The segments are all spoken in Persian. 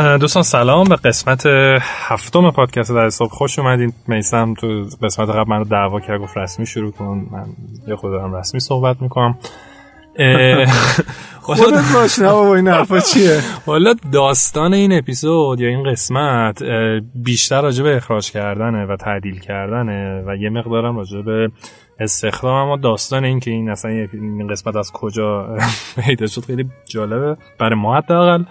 دوستان سلام به قسمت هفتم پادکست در صبح. خوش اومدین. میسم تو قسمت قبل منو دعوا کرد گفت رسمی شروع کن. من یه خود دارم رسمی صحبت می‌کنم. خودت باش نه بابا این حرفا چیه؟ والا داستان این اپیزود یا این قسمت بیشتر راجع به اخراج کردنه و تعدیل کردنه و یه مقدارم راجع به استخدام. اما داستان این که این اصلا این قسمت از کجا پیدا شد خیلی جالبه. برای ما حداقل.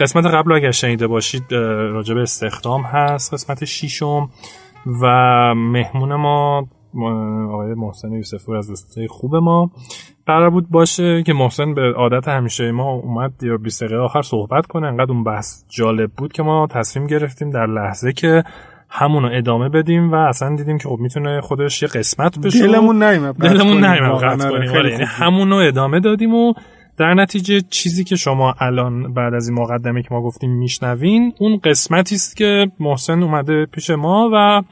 قسمت قبل اگر شنیده باشید راجع به استخدام هست قسمت شیشم و مهمون ما آقای محسن یوسفور از دوستای خوب ما. قرار بود باشه که محسن به عادت همیشه ما اومد یا 20 دقیقه آخر صحبت کنه. انقدر اون بحث جالب بود که ما تصمیم گرفتیم در لحظه که همونو ادامه بدیم و اصلا دیدیم که خب می‌تونه خودش یه قسمت بشه. دلمون نیومد دلمون قطع کنیم. یعنی همونو ادامه دادیم و در نتیجه چیزی که شما الان بعد از این مقدمه که ما گفتیم میشنوین اون قسمتی است که محسن اومده پیش ما و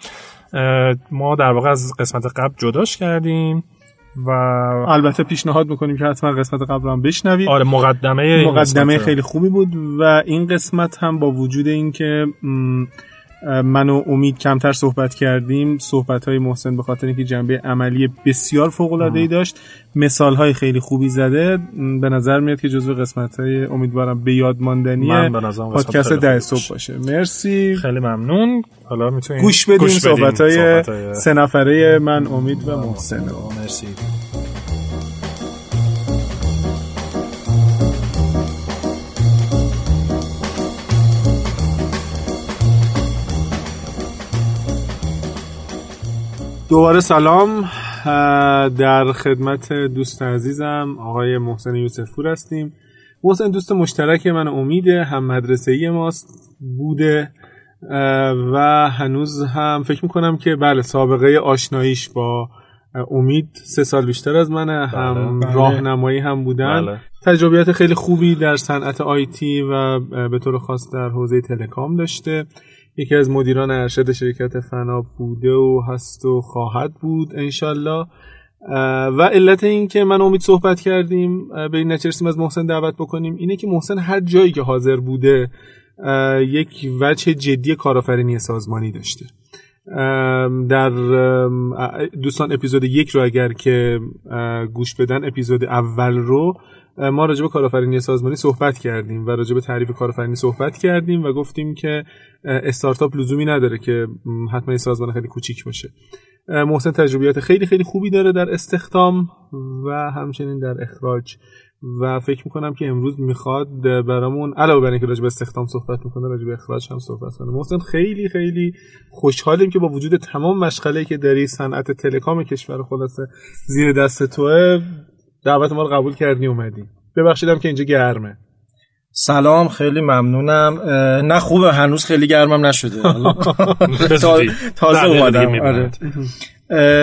ما در واقع از قسمت قبل جداش کردیم و البته پیشنهاد می‌کنیم که حتما قسمت قبل هم بشنوید. آره مقدمه مقدمه خیلی خوبی بود و این قسمت هم با وجود اینکه من و امید کمتر صحبت کردیم. صحبت های محسن به خاطر اینکه جنبه عملی بسیار فوق العاده ای داشت. مثال های خیلی خوبی زده. به نظر میاد که جزو قسمت های امیدوارم به یاد ماندنی پادکست ده صبح باشه. مرسی. خیلی ممنون. حالا می‌تونید گوش بدیم صحبت های سه نفره من امید و محسن. مرسی. دوباره سلام. در خدمت دوست عزیزم آقای محسن یوسفپور هستیم. محسن دوست مشترک من امیده هم مدرسه ای ماست بوده و هنوز هم فکر می‌کنم که بله سابقه آشناییش با امید سه سال بیشتر از منه. بله، هم بله. راهنمایی هم بودن. بله. تجربیات خیلی خوبی در صنعت آیتی و به طور خاص در حوزه تلکام داشته. یکی از مدیران ارشد شرکت فنا بوده و هست و خواهد بود انشالله. و علت این که من امید صحبت کردیم به این نچرسیم از محسن دعوت بکنیم اینه که محسن هر جایی که حاضر بوده یک وجه جدی کارآفرینی سازمانی داشته. در دوستان اپیزود یک رو اگر که گوش بدن اپیزود اول رو ما راجع به کارآفرینی سازمانی صحبت کردیم و راجع به تعریف کارآفرینی صحبت کردیم و گفتیم که استارتاپ لزومی نداره که حتما یه سازمان خیلی کوچیک باشه. محسن تجربیات خیلی خیلی خوبی داره در استخدام و همچنین در اخراج. و فکر می‌کنم که امروز می‌خواد برامون علاوه بر اینکه راجع به استخدام صحبت می‌کنه راجع به اخراج هم صحبت کنه. محسن خیلی خیلی خوشحالیم که با وجود تمام مشغله که داری صنعت تلکام کشور خلاصه زیر دست توه دعوت ما رو قبول کردی اومدی. ببخشیدم که اینجا گرمه. سلام خیلی ممنونم. نه خوبه هنوز خیلی گرمم نشده. تازه اومدم. آره.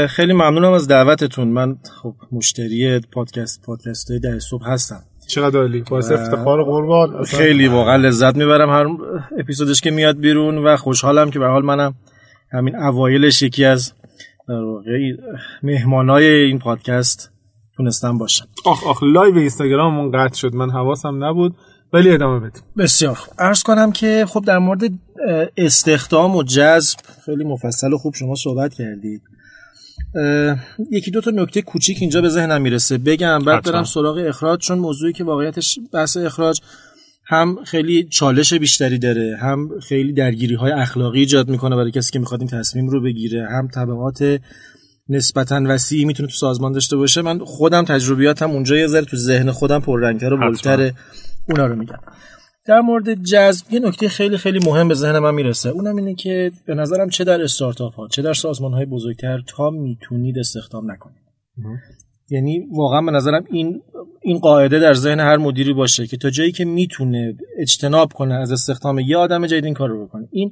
خیلی ممنونم از دعوتتون. من خب مشتری پادکست پادکست های در صبح هستم. چقدر عالی. باعث افتخار قربان. خیلی واقعا لذت می‌برم هر اپیزودش که میاد بیرون و خوشحالم که به حال منم همین اوایلش یکی از در واقع مهمانای این پادکست تونستم باشم. آخ آخ live اینستاگراممون قطع شد. من حواسم نبود ولی ادامه بدیم. بسیار عرض کنم که خب در مورد استخدام و جذب خیلی مفصل و خوب شما صحبت کردید. یکی دو تا نکته کوچیک اینجا به ذهنم می‌رسه. بگم بعد برم سراغ اخراج چون موضوعی که واقعیتش بحث اخراج هم خیلی چالش بیشتری داره هم خیلی درگیری های اخلاقی ایجاد می‌کنه برای کسی که می‌خواد این تصمیم رو بگیره هم طبقات نسبتا وسیعی می‌تونه تو سازمان داشته باشه. من خودم تجربیاتم اونجا یه ذره تو ذهن خودم پررنگتر و بلتر اونا رو میگم. در مورد جذب یه نکته خیلی خیلی مهم به ذهن من می‌رسه. اونم اینه که به نظرم چه در استارتاپ ها چه در سازمان های بزرگتر تا می‌تونید استخدام نکنید. یعنی واقعا به نظرم این این قاعده در ذهن هر مدیری باشه که تا جایی که می‌تونه اجتناب کنه از استخدام یه آدم جدید این کار رو بکنه. این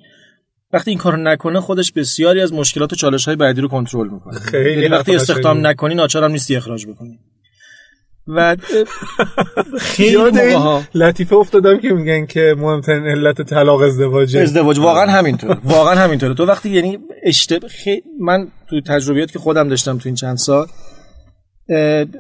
وقتی این کارو نکنه خودش بسیاری از مشکلات و چالش های بعدی رو کنترل می‌کنه. خیلی یعنی وقتی استخدام نکنی ناچارم نیستی اخراج بکنی. و خیلی موقع لطیفه افتادم که میگن که مهمترین علت طلاق ازدواجه ازدواج واقعا همینطوره. واقعا همینطوره. تو وقتی یعنی اشتباه من تو تجربیات که خودم داشتم تو این چند سال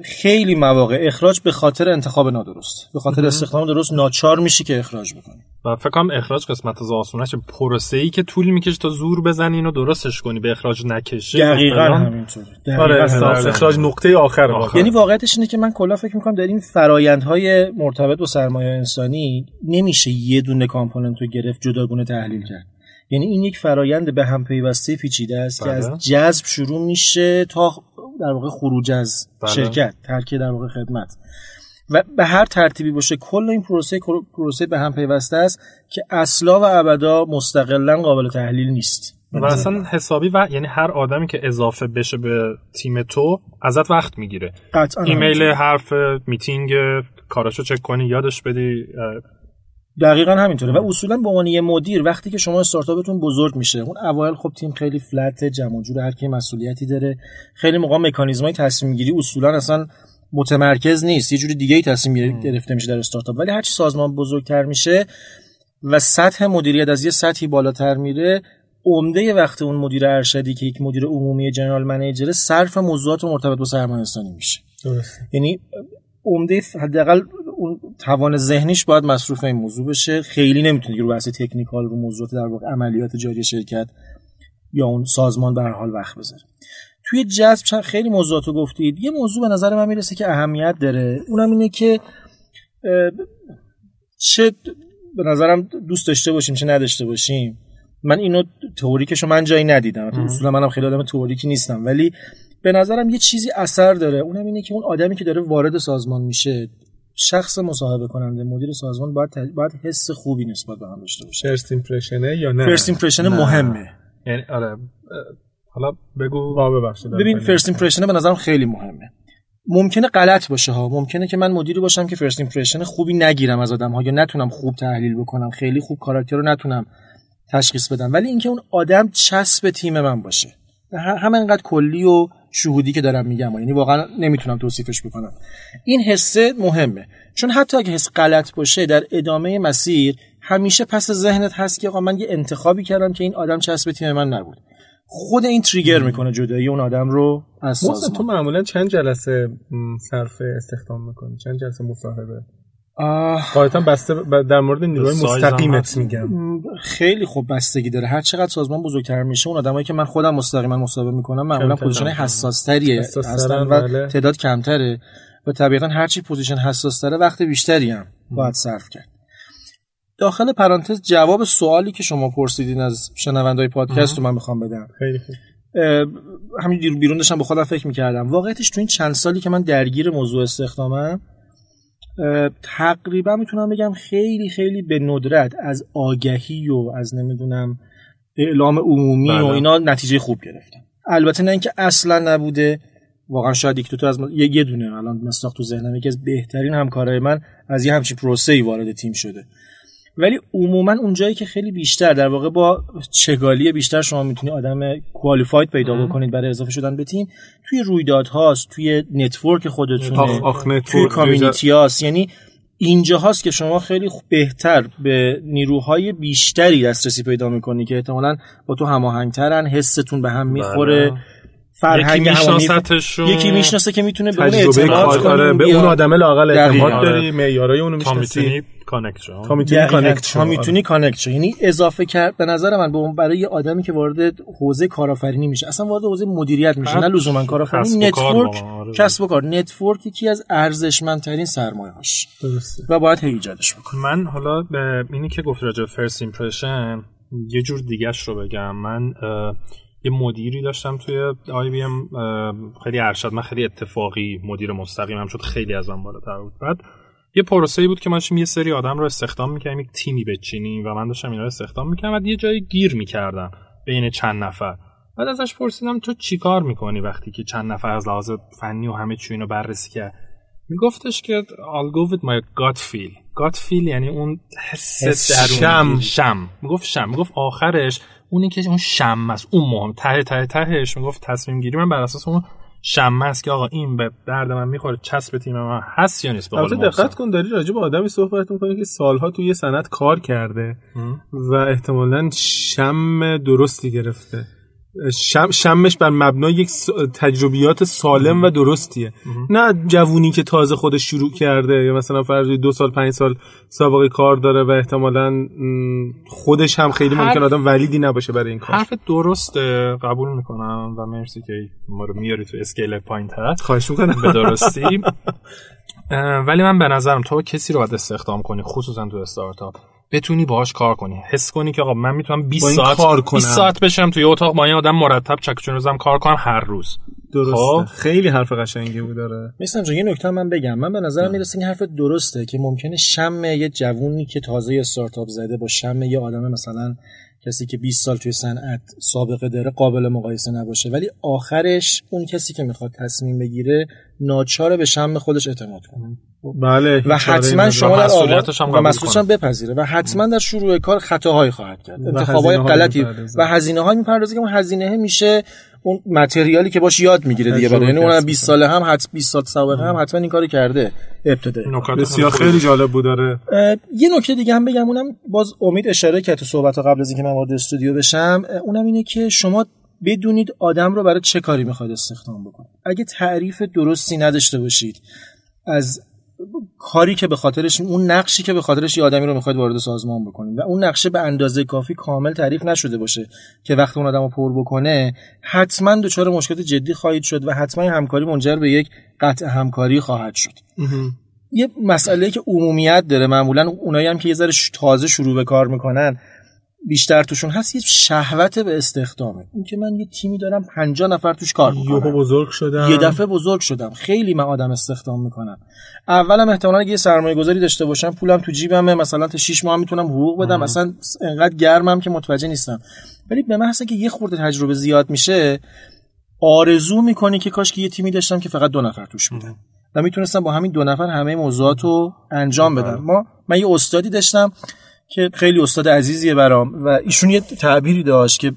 خیلی مواقع اخراج به خاطر انتخاب نادرست. به خاطر استخدام درست ناچار میشی که اخراج بکنی. و فکر کنم اخراج قسمت از آسونش پروسه ای که طول می‌کشه تا زور بزنی اینو درستش کنی به اخراج نکشه. دقیقاً همینطوره. آره اخراج نقطه آخر, آخر. یعنی واقعیتش اینه که من کلا فکر می‌کنم در این فرایندهای مرتبط با سرمایه انسانی نمیشه یه دونه کامپوننت رو گرفت جداگونه تحلیل کرد. یعنی این یک فرایند به هم پیوسته پیچیده است که از بله. جذب شروع میشه تا در واقع خروج از بله. شرکت ترک در واقع خدمت. و به هر ترتیبی باشه کل این پروسه پروسه به هم پیوسته است که اصلا و ابدا مستقلا قابل تحلیل نیست. و اصلا حسابی و یعنی هر آدمی که اضافه بشه به تیم تو ازت وقت می‌گیره. ایمیل حرف میتینگ کاراشو چک کنی یادش بدی دقیقا همینطوره. و اصولا به عنوان یه مدیر وقتی که شما استارتاپتون بزرگ میشه اون اوایل خب تیم خیلی flat جمع جور هر کی مسئولیتی داره. خیلی موقع مکانیزمای تصمیم گیری اصولا اصلا متمرکز نیست. یه جوری دیگه ای تصمیم گرفته میشه در استارتاپ. ولی هرچی سازمان بزرگتر میشه و سطح مدیریت از یه سطحی بالاتر میره عمده وقت اون مدیر ارشدی که یک مدیر عمومی جنرال منیجر صرف موضوعات مرتبط با سرمایه میشه. درسته. یعنی عمده حداقل اون توان ذهنیش باید مصروف این موضوع بشه. خیلی نمی‌تونه رو بحث تکنیکال رو موضوعات در واقع عملیات جاری شرکت یا اون سازمان به حال وقت بذاره. توی جذب چند خیلی موضوعات رو گفتید. یه موضوع به نظر من می‌رسه که اهمیت داره. اونم اینه که چه به نظرم دوست داشته باشیم چه نداشته باشیم. من اینو تئوریکشو من جایی ندیدم. اصولا منم خیلی آدم تئوریکی نیستم. ولی به نظرم یه چیزی اثر داره. اونم اینه که اون آدمی که داره وارد سازمان میشه شخص مصاحبه کننده مدیر سازمان باید باید حس خوبی نسبت به هم داشته باشه. فرست ایمپرشنه یا نه؟ first impression مهمه. یعنی آره حالا بگو ببخشید ببین first impression به نظرم خیلی مهمه. ممکنه غلط باشه ها. ممکنه که من مدیری باشم که first impression خوبی نگیرم از آدم ها یا نتونم خوب تحلیل بکنم خیلی خوب character رو نتونم تشخیص بدم. ولی اینکه اون آدم چسب تیم من باشه. همینقدر کلی و شهودی که دارم میگم یعنی واقعا نمی‌تونم توصیفش بکنم. این حسه مهمه. چون حتی اگه حس غلط باشه در ادامه مسیر همیشه پس ذهنت هست که آقا من یه انتخابی کردم که این آدم چسب تیم من نبود. خود این trigger می‌کنه جدایی اون آدم رو از تو معمولا چند جلسه صرف استخدام می‌کنی؟ چند جلسه مصاحبه؟ قاعدتا البته در مورد نیروی مستقیمت میگم. خیلی خوب بستگی داره. هر چقدر سازمان بزرگتر میشه اون آدمایی که من خودم مستقیما مصاحبه می‌کنم معمولا position حساس تریه هستن و بله. تعداد کمتره. و طبیعتا هر چی position حساس تره وقت بیشتری هم باید صرف کرد. داخل پرانتز جواب سوالی که شما پرسیدین از شنوندای پادکست رو من می‌خوام بدم. خیلی خوب. همین بیرون داشتم به خودم فکر می‌کردم. واقعیتش تو این چند سالی که من درگیر موضوع استخدامم تقریبا می‌تونم بگم خیلی خیلی به ندرت از آگهی و از نمی‌دونم اعلام عمومی بله. و اینا نتیجه خوب گرفتم البته نه اینکه اصلا نبوده واقعا شاید یک تو از یه دونه الان مستاخ تو ذهنم یکی از بهترین همکارای من از یه همچین پروسه ای وارد تیم شده ولی عموما اونجایی که خیلی بیشتر در واقع با چگالی بیشتر شما می‌تونی آدم qualified پیدا بکنید برای اضافه شدن به تیم توی رویدادهاست توی network خودتون توی community هاست. یعنی اینجا هاست که شما خیلی بهتر به نیروهای بیشتری دسترسی پیدا می‌کنی که احتمالا با تو هماهنگترن حستون به هم می‌خوره بله. فرهنگ یکی می‌شناسه که می‌تونه به اون اعتماد کنه به اون آدم لاقل اعتماد داری معیارای اونو می‌شناسی. connect شو می‌تونی connect شو می‌تونی connect شو یعنی اضافه کرد به نظر من به اون برای یه آدمی که وارد حوزه کارآفرینی میشه. اصلا وارد حوزه مدیریت میشه. نه لزوما کارآفرینی network آره. کسب و کار. network یکی از ارزشمندترین سرمایه‌هاش. و باید ایجادش بکنی من حالا اینی که گفت راجع first impression یه جور دیگهش رو بگم. من یه مدیری داشتم توی IBM خیلی ارشد. من خیلی اتفاقی مدیر مستقیمم شد. خیلی از من بالاتر بود. بعد یه پروسه بود که ما یه سری آدم رو استخدام می‌کردیم یک تیمی بچینیم و من داشتم اینا رو استخدام می‌کردم و یه جایی گیر می‌کردم بین چند نفر. بعد ازش پرسیدم تو چیکار می‌کنی وقتی که چند نفر از لحاظ فنی و همه چی اینو بررسی کرد میگفتش که I'll go with my gut feel. Gut feel یعنی اون حس شم. شم. می‌گفت شم. می‌گفت آخرش اونی که اون شم است. اون مهم. ته ته تهش. می‌گفت تصمیم گیری من بر اساس اون شمه است که آقا این به درد من می‌خوره چسب تیم من هست یا نیست؟ به دقت کن داری راجع به آدمی صحبت می‌کنی که سالها توی یه سند کار کرده و احتمالا شم درستی گرفته. شم شمش بر مبنای یک تجربیات سالم و درستیه. نه جوونی که تازه خودش شروع کرده یا مثلا فرض دو سال پنج سال سابقه کار داره و احتمالا خودش هم خیلی ممکن آدم ولیدی نباشه برای این کار. حرف درسته قبول می‌کنم و مرسی که ما رو میاری تو اسکیل پایین تر خواهش می‌کنم. به درستی. ولی من به نظرم تو کسی رو باید استخدام کنی خصوصا تو استارتاپ. بتونی باهاش کار کنی. حس کنی که آقا من می‌تونم 20 ساعت کار کنم. 20 ساعت بشم توی اتاق با این آدم مرتب چکچون روزم کار کنم هر روز. درسته. خب؟ خیلی حرف قشنگی بود داره مثلا یه نکته من بگم. من به نظرم می‌رسه این حرف درسته که ممکنه شم یه جوونی که تازه استارتاپ زده با شم یه آدم مثلا کسی که 20 سال توی صنعت سابقه داره قابل مقایسه نباشه. ولی آخرش اون کسی که می‌خواد تصمیم بگیره ناچاره به شم خودش اعتماد کنه. بله و حتما شما در مسئولیتش هم مسئولیتش هم بپذیره و حتما در شروع کار خطاهایی خواهد کرد. انتخابای غلطی و هزینه های می‌پردازه که اون هزینه میشه اون متریالی که باش یاد می‌گیره دیگه. برای یعنی اون 20 ساله هم حت 20 سال سابقه هم حتما این کارو کرده. ابتدایی بسیار خیلی جالب بود داره یه نکته دیگه هم بگم اونم باز امید اشاره کرد تو صحبت قبل از اینکه من وارد استودیو بشم. اونم اینه که شما بدونید آدم رو برای چه کاری می‌خواد استخدام بکنید اگه تعریف درستی نداشته باشید از کاری که به خاطرش اون نقشی که به خاطرش یه آدمی رو می‌خواید وارد سازمان بکنید و اون نقشه به اندازه کافی کامل تعریف نشده باشه که وقتی اون آدم رو پر بکنه حتما دچار مشکلات جدی خواهید شد و حتما همکاری منجر به یک قطع همکاری خواهد شد. یه مسئله که عمومیت داره معمولا اونایی هم که یه ذره تازه شروع به کار می‌کنن بیشتر توشون هست یه شهوت به استخدامه. این که من یه تیمی دارم 50 نفر توش کار می‌کنم یه بزرگ شدم. یه دفعه بزرگ شدم. خیلی من آدم استخدام می‌کنم. اولم احتمالاً اگه یه سرمایه گذاری داشته باشم پولم تو جیبمه مثلا تا 6 ماه می‌تونم حقوق بدم. اصلا انقدر گرمم که متوجه نیستم. ولی به محض که یه خورده تجربه زیاد میشه آرزو می‌کنی که کاش که یه تیمی داشتم که فقط دو نفر توش بودن. و می‌تونستم با همین دو نفر همه موضوعات رو انجام بدم. ما من یه استادی داشتم. که خیلی استاد عزیزیه برام و ایشون یه تعبیری داشت که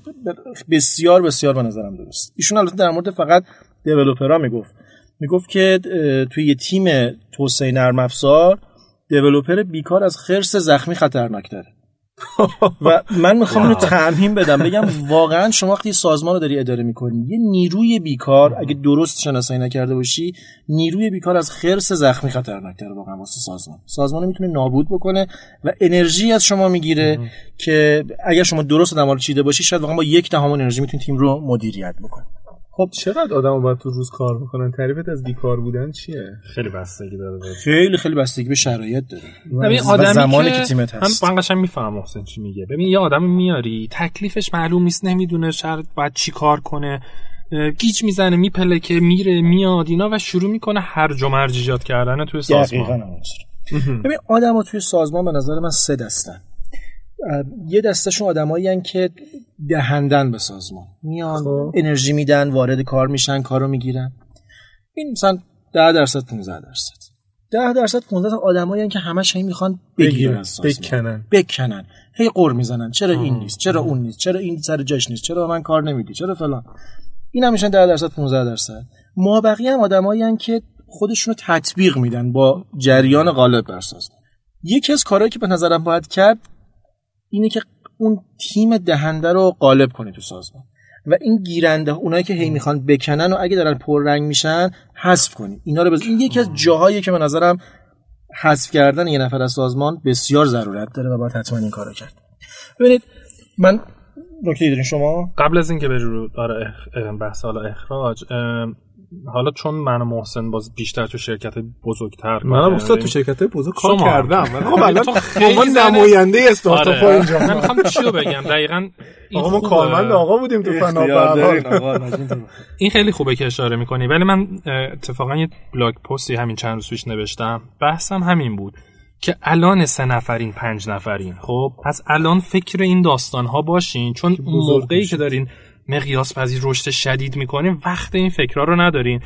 بسیار بسیار به نظرم درست. ایشون البته در مورد فقط دیولپرها می‌گفت. می‌گفت که توی یه تیم توسعه نرم افزار دیولپر بیکار از خرس زخمی خطرناک داره. و من می‌خوام اینو تعمیم بدم. بگم واقعا شما وقتی سازمان رو داری اداره می‌کنی یه نیروی بیکار اگه درست شناسایی نکرده باشی نیروی بیکار از خرس زخمی خطرناکتره واقعا واسه سازمان. سازمان می‌تونه نابود بکنه و انرژی از شما می‌گیره که اگر شما درست رو چیده باشی شاید واقعا با یک دهم انرژی می‌تونی تیم رو مدیریت بکنی. خب چقدر آدم باید تو روز کار بکنن؟ تعریفت از بیکار بودن چیه؟ خیلی بستگی داره خیلی خیلی بستگی به شرایط داره. ببین آدمی زمانی که, که تیمت هست من قشنگ می‌فهمم محسن چی میگه. ببین یه آدمی میاری تکلیفش معلوم نیست نمی‌دونه شاید باید چی کار کنه. گیج می‌زنه میپله که میره میاد اینا و شروع می‌کنه هر و مرج ایجاد کردن توی سازمان. ببین آدم توی سازمان به نظر من سه دستن. یه دستشون آدمایی که دهندن به سازمان. میان. خب. انرژی میدن وارد کار میشن کارو می‌گیرن. این مثلا 10 درصد 15 درصد. 10 درصد 15 آدمایی که همش هی می‌خوان بگیرن بکنن. بکنن. هی قور می‌زنن. چرا این نیست؟ چرا اون نیست؟ چرا این سر جاش نیست؟ چرا من کار نمیدی چرا فلان؟ این هم میشن 10 درصد 15 درصد. ما بقیه هم آدمایی که خودشونو تطبیق میدن با جریان غالب بر سازمان. یکی از کارهایی که به نظرم باید کرد اینه که اون تیم دهنده رو قالب کنی تو سازمان. و این گیرنده اونایی که هی می‌خوان بکنن و اگه دارن پررنگ میشن حذف کنی. اینا رو بز... این یکی از جاهایی که به نظرم حذف کردن یه نفر از سازمان بسیار ضرورت داره و باید حتما این کارو کرد. ببینید من نکته دارین شما؟ قبل از اینکه بری رو آره بحث حالا اخراج حالا چون من محسن باز بیشتر تو شرکت بزرگتر من استاد تو شرکت بزرگ کار کردم. خب الان ما نماینده استارتاپ ها اینجا. من می‌خوام چی بگم؟ دقیقاً آقا ما کارمند آقا بودیم تو فنا این خیلی خوبه که اشاره می‌کنی. ولی من اتفاقا یه بلاگ پستی همین چند روز پیش نوشتم. بحثم همین بود که الان سه نفرین پنج نفرین. خب پس الان فکر این داستان ها باشین چون اون موقعی که دارین مقیاس پذیر رشد شدید می‌کنیم وقت این فکرها رو ندارین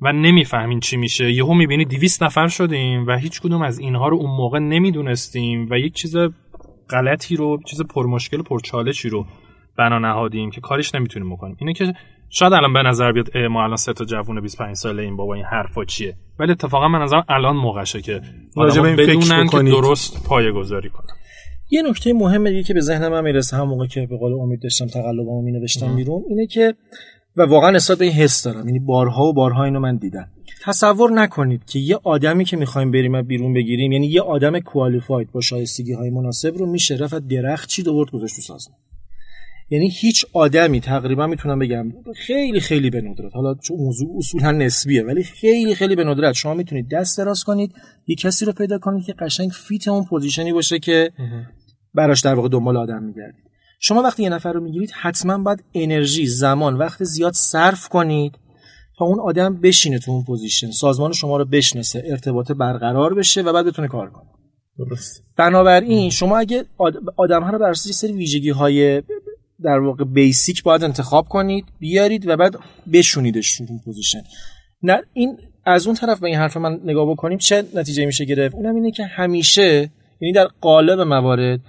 و نمی‌فهمین چی میشه. یهو می‌بینی 200 نفر شدیم و هیچ کدوم از اینها رو اون موقع نمی‌دونستیم و یک چیز غلطی رو چیز پرمشکل پرچالشی رو بنا نهادیم که کارش نمی‌تونیم بکنیم. اینه که شاید الان به نظر بیاد ما الان سه تا جوون 25 ساله این بابا این حرفا چیه؟ ولی اتفاقا من نظر الان موقعشه که بدونن که درست پایه گذاری کنن. یه نکته مهم دیگه که به ذهنم هم می‌رسه هم موقع که به قول امید داشتم تقلبامو می نوشتم بیرون اینه که و واقعا نسبت به این حس دارم. یعنی بارها و بارها اینو من دیدم. تصور نکنید که یه آدمی که می‌خوایم بریم و بیرون بگیریم یعنی یه آدم کوالیفاید با شایستگی های مناسب رو میشه رفت درخت چی دوورد گذاشت تو سازمان. یعنی هیچ آدمی تقریبا می‌تونم بگم خیلی خیلی به ندرت. حالا چون موضوع اصولا نسبیه ولی خیلی خیلی به ندرت. شما می‌تونید دست دراز کنید یه کسی رو پیدا کنید که قشنگ fit اون position ی باشه که براش در واقع دنبال آدم میگردید. شما وقتی یه نفر رو می‌گیرید حتما باید انرژی زمان وقت زیاد صرف کنید تا اون آدم بشینه تو اون position. سازمان شما رو بشناسه ارتباط برقرار بشه و بعد بتونه کار کنه. درست. بنابراین شما اگه آدم ها رو بر اساس سری ویژگی های در واقع basic باید انتخاب کنید بیارید و بعد بشونیدش تو اون position. نه این از اون طرف به این حرف من نگاه بکنیم چه نتیجه میشه گرفت؟ اونم اینه که همیشه یعنی در غالب موارد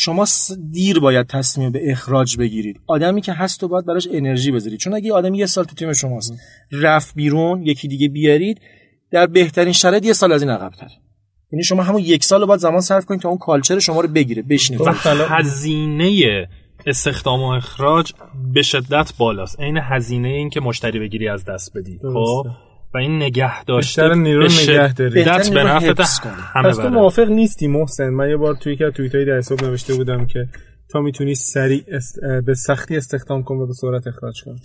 شما دیر باید تصمیم به اخراج بگیرید. آدمی که هست و باید براش انرژی بذارید. چون اگه آدمی یه سال تو تیم شماست رفت بیرون یکی دیگه بیارید در بهترین شرایط یه سال از این عقب‌تر. یعنی شما همون یک سال باید زمان صرف کنید تا اون کالچر شما رو بگیره بشینه و هزینه استخدام و اخراج به شدت بالاست. عین هزینه این که مشتری بگیری از دست بدی. خب؟ و این نگه داشته نیرو نگه داری. دست به نفت همه پس تو موافق نیستی محسن؟ من یه بار توی که توییت های در حساب نوشته بودم که تا می‌تونی سریع است... به سختی استخدام کن و به سرعت اخراج کن.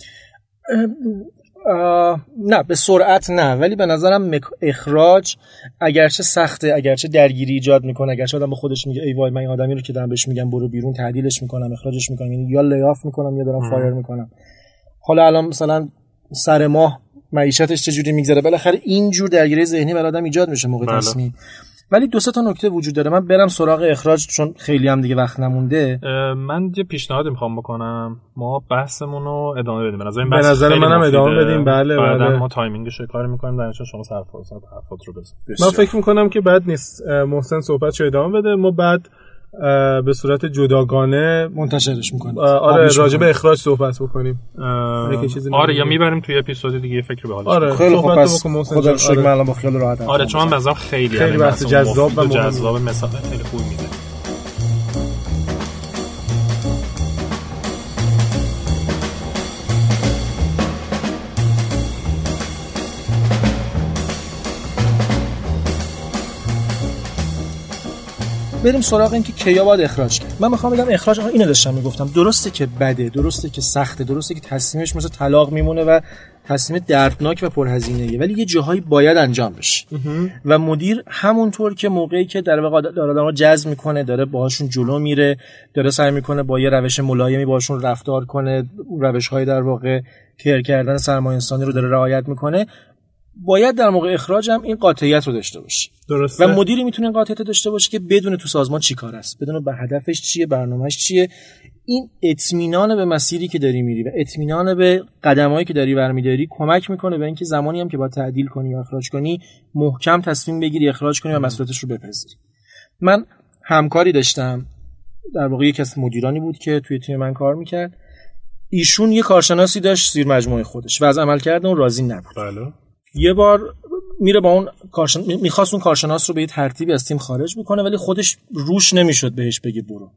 نه به سرعت نه. ولی به نظرم اخراج اگرچه سخته اگرچه درگیری ایجاد می‌کنه اگرچه آدم به خودش میگه ای وای من این آدمی رو که دارم بهش میگم برو بیرون تعدیلش می‌کنم اخراجش می‌کنم. یعنی یا layoff می‌کنم یا دارم fire می‌کنم. حالا الان مثلا سر ماه معیشتش چجوری میگذره؟ بالاخره اینجور درگیری ذهنی برای آدم ایجاد میشه موقع بله. تصمیم. ولی دو تا نکته وجود داره. من برم سراغ اخراج چون خیلی هم دیگه وقت نمونده. من یه پیشنهادی می‌خوام بکنم. ما بحثمون رو ادامه بدیم. به نظر به نظر منم ادامه بدیم. بله بعدا بله. ما timing ش رو کار می‌کنیم. در شما سر فرصت حرفات رو بزن من فکر می‌کنم که بعد نیست. محسن صحبت رو ادامه بده. ما بعد به صورت جداگانه منتشرش می‌کنیم. آره راجع به اخراج صحبت بکنیم. آره یا می‌بریم توی اپیزود دیگه فکر به حالش آره خیلی خوب پس خدا رو شکر من با خیال راحت آره چون من بازم خیلی خیلی بحث جذاب و جذاب مثلا خیلی خوب میده. بریم سراغ این که کیا باید اخراج کرد من می‌خوام بگم اخراج اینو داشتم می‌گفتم. درسته که بده درسته که سخته درسته که تصمیمش مثل طلاق میمونه و تصمیم دردناک و پرهزینه ولی یه جاهایی باید انجام بشه. و مدیر همونطور که موقعی که در واقع داره آدم‌ها جذب می‌کنه داره باهاشون جلو میره داره سعی می‌کنه با یه روش ملایمی باشون رفتار کنه روش های در واقع کیر کردن سرمایه انسانی رو داره رعایت می‌کنه. باید در موقع اخراج هم این قاطعیت رو داشته باشه درسته. و مدیری می‌تونه این قاطعیت داشته باشه که بدون تو سازمان چی کار است. بدون به هدفش چیه برنامهش چیه. این اطمینان به مسیری که داری میری و اطمینان به قدمایی که داری برمیداری کمک می‌کنه به اینکه زمانی هم که با تعدیل کنی یا اخراج کنی محکم تصمیم بگیری اخراج کنی و مسئولیتش رو بپذیری. من همکاری داشتم. در واقع یکی از مدیرانی بود که توی تیم من کار می‌کرد. ایشون یه کارشناسی داشت زیر مجموعه خودش و از عمل کرده اون راضی نبود. بله. یه بار میره با اون کارشن... می‌خواست اون کارشناس رو به یه ترتیبی از تیم خارج بکنه ولی خودش روش نمی‌شد بهش بگه برو.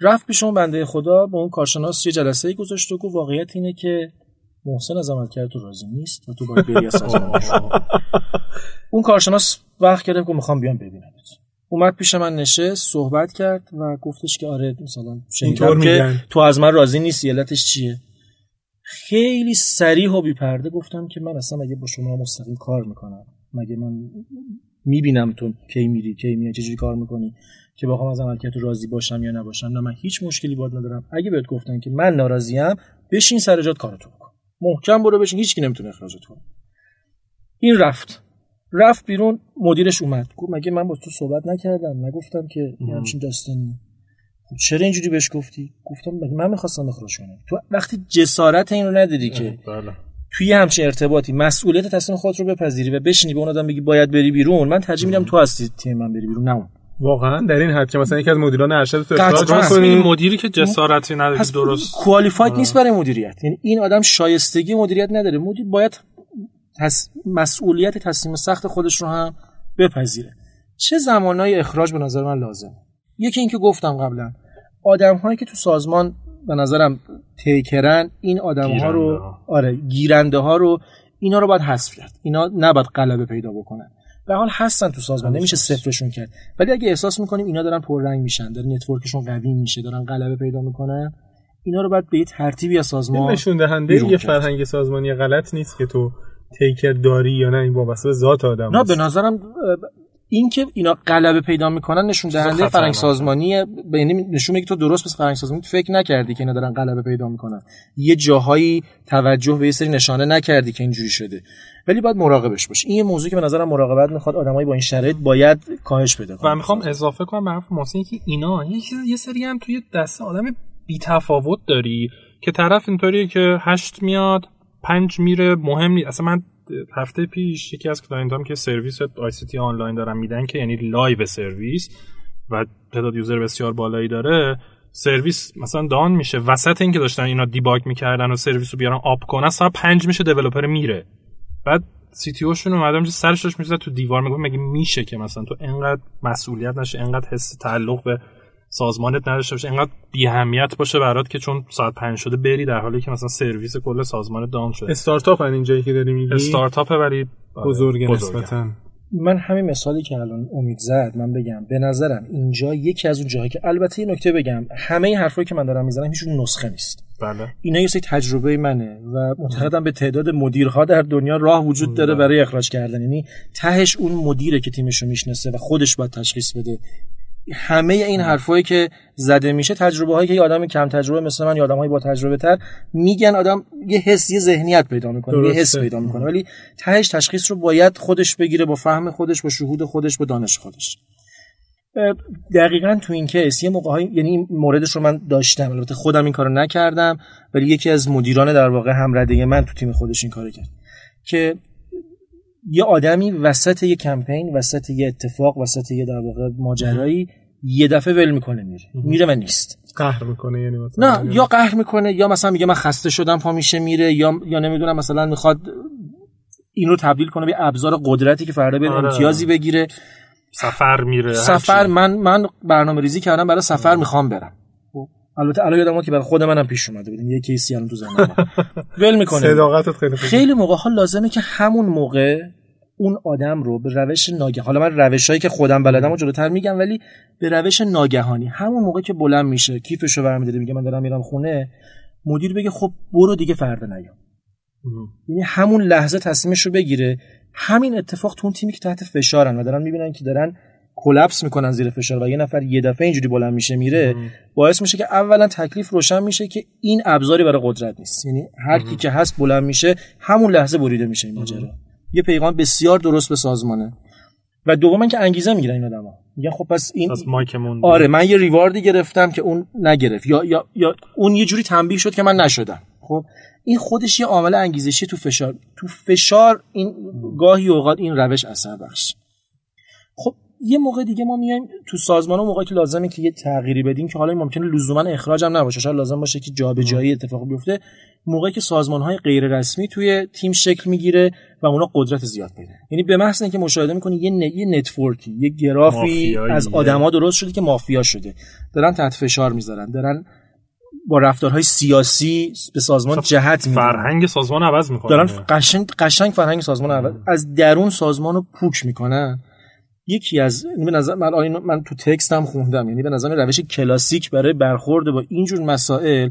رفت پیش اون بنده خدا با اون کارشناس یه جلسه ای گذاشت و گفت واقعیت اینه که محسن از عمل کرد تو راضی نیست و تو باید بری از اون کارشناس وقت کرده که می‌خوام بیام ببینم اومد پیش من نشست صحبت کرد و گفتش که آره مثلا شنیدم که تو از من راضی نیستی علتش چیه؟ خیلی سریح و بیپرده گفتم که من اصلا مگه با شما مستقیم کار می‌کنم مگه من می‌بینم تو کی میری کی میای چجوری کار می‌کنی که بخوام از عملکرد راضی باشم یا نباشم؟ نه من هیچ مشکلی باید ندارم. اگه بهت گفتن که من ناراضیم بشین سر جات کارتو بکن. محکم برو بشین هیچ کی نمی‌تونه اخراجت کنه. این رفت. رفت بیرون مدیرش اومد. گفت مگه من با تو صحبت نکردم؟ نگفتم که همچین داستانی خب چرا اینجوری بهش گفتی؟ گفتم من می‌خواستم اخراج کنم؟ تو وقتی جسارت این رو نداری که بله. توی همچین ارتباطی مسئولیت تصمیم خودت رو بپذیری و بشینی به اون آدم بگی باید بری بیرون من ترجیح میدم تو هستی تیم من بری بیرون. نه واقعا در این حد که مثلا یکی از مدیران ارشد تو اخراج کنی این مدیری که جسارتی نداره درست. کوالیفاید نیست برای مدیریت. یعنی این آدم شایستگی مدیریت نداره. مدیر باید تس... مسئولیت تصمیم سخت خودش رو هم بپذیره. چه زمانای اخراج به نظر من لازم یکی اینکه گفتم قبلا آدم هایی که تو سازمان به نظرم تیکرن این آدم ها رو. آره گیرنده ها رو اینا رو باید حذف کرد اینا نباید غلبه پیدا بکنن به حال هستن تو سازمان نمیشه صفرشون کرد ولی اگه احساس می‌کنیم اینا دارن پررنگ میشن داره نتورکشون قوی میشه دارن غلبه پیدا می‌کنن اینا رو باید به یه ترتیبی از سازمان نشون دهنده یه کرد. فرهنگ سازمانی غلط نیست که تو تیکر داری یا نه این وابسته به ذات آدم نه. به نظرم اه، این که اینا غلبه پیدا می‌کنن نشون دهنده. فرهنگ سازمانی یعنی نشون میگه تو درست به فرهنگ سازمانی فکر نکردی که اینا دارن غلبه پیدا می‌کنن. یه جاهایی توجه به یه سری نشانه نکردی که اینجوری شده. ولی باید مراقبش باشی. این یه موضوعی که به نظرم مراقبت می‌خواد آدمایی با این شرایط باید کاهش پیدا کنن. و می‌خوام اضافه کنم به حرف محسن که اینا یه سری هم توی دسته آدم بی تفاوت داری که طرف اینطوریه که هشت میاد پنج میره مهم نیست اصلا من هفته پیش یکی از client ام که سرویس ICT آنلاین دارن میدن که یعنی live service و تعداد user بسیار بالایی داره سرویس مثلا down میشه. وسط اینکه داشتن اینا debug می‌کردن و سرویس رو بیارن up کنن ساعت پنج میشه developer میره. بعد CTO شون اومده اونجا سرش داشت می‌زد تو دیوار می‌گفت مگه میشه که مثلا تو انقدر مسئولیت نشه انقدر حس تعلق به سازمانت نداشته باشه انقدر بی اهمیت باشه برات که چون ساعت پنج شده بری در حالی که مثلا سرویس کل سازمان down شده. استارتاپن اینجایی که داری میگی؟ استارتاپه ولی آره، بزرگ. نسبتا. من همین مثالی که الان امید زد من بگم به نظرم اینجا یکی از اون جاهایی که البته یه نکته بگم همه این حرفایی که من دارم می‌زنم هیچ نسخه نیست. بله. اینا یه سری تجربه منه و معتقدم به تعداد مدیرها در دنیا راه وجود داره برای اخراج کردن. یعنی تهش اون مدیره که تیمش رو می‌شناسه و خودش باید تشخیص بده همه این حرفایی که زده میشه تجربه هایی که یه آدم کم تجربه مثل من یا آدمایی با تجربه تر میگن آدم یه حس یه ذهنیت پیدا می‌کنه یه حس درسته. پیدا می‌کنه. ولی تهش تشخیص رو باید خودش بگیره با فهم خودش با شهود خودش با دانش خودش. دقیقا تو این کیس یه موقع یعنی این موردش رو من داشتم. البته خودم این کارو نکردم ولی یکی از مدیران در واقع همرده من تو تیم خودش این کارو کرد. که یه آدمی وسط یه کمپین وسط یه اتفاق وسط یه در واقع ماجرایی یه دفعه ول می‌کنه میره. میره و نیست. قهر می‌کنه یعنی مثلا نه یا قهر می‌کنه یا مثلا میگه من خسته شدم پا میشه میره یا یا نمی‌دونم مثلا می‌خواد این رو تبدیل کنه به ابزار قدرتی که فردا بیاد آره. امتیازی بگیره. سفر میره سفر. من من برنامه ریزی کردم برای سفر می‌خوام برم. البته الان یادم که برای خود منم پیش اومده بود یه کیسی الان تو ذهنم ول می‌کنه. صداقتت خیلی خوبه. خیلی موقع ها لازمه که همون موقع اون آدم رو به روش ناگه حالا من روش هایی که خودم بلدم و جلوتر میگم ولی به روش ناگهانی. همون موقع که بلند میشه کیفشو برمیداره میگه من دارم میرم خونه مدیر بگه خب برو دیگه فردا نیا. یعنی همون لحظه تصمیمش رو بگیره. همین اتفاق تو اون تیمی که تحت فشارن و دارن می‌بینن که دارن کلپس می‌کنن زیر فشار و یه نفر یه دفعه اینجوری بلند میشه میره باعث میشه که اولا تکلیف روشن میشه که این ابزاری برای قدرت نیست. یعنی هر کی که هست بلند میشه همون لحظه بریده میشه این ماجرا. یه پیغام بسیار درست به سازمانه. و دوما که انگیزه می‌گیرن این آدما میگن خب پس این مایکمون آره من یه ریواردی گرفتم که اون نگرفت. یا یا یا اون یه جوری تنبیه شد که من نشدم. خب این خودش یه عامل انگیزشی تو فشار تو فشار این گاهی اوقات این روش اثر بخش. خب یه موقع دیگه ما میایم تو سازمان موقعی که لازمه که یه تغییری بدیم که حالا این ممکنه لزوما اخراج هم نباشه. شاید لازم باشه که جابجایی اتفاق بیفته. موقعی که سازمان های غیر رسمی توی تیم شکل می‌گیره و اونا قدرت زیاد پیدا یعنی به محض اینکه مشاهده می‌کنی یه ن... یه نتورکی یه گرافی. از آدما درست شده که مافیا شده. دارن تحت فشار می‌ذارن دارن با رفتارهای سیاسی به سازمان جهت میدن فرهنگ سازمان عوض می‌کنه. دارن قشنگ قشنگ فرهنگ سازمان اول از درون سازمان رو پوک می‌کنن. یکی از یعنی به نظر من من تو تکستم خوندم. یعنی به نظر روش کلاسیک برای برخورد با اینجور مسائل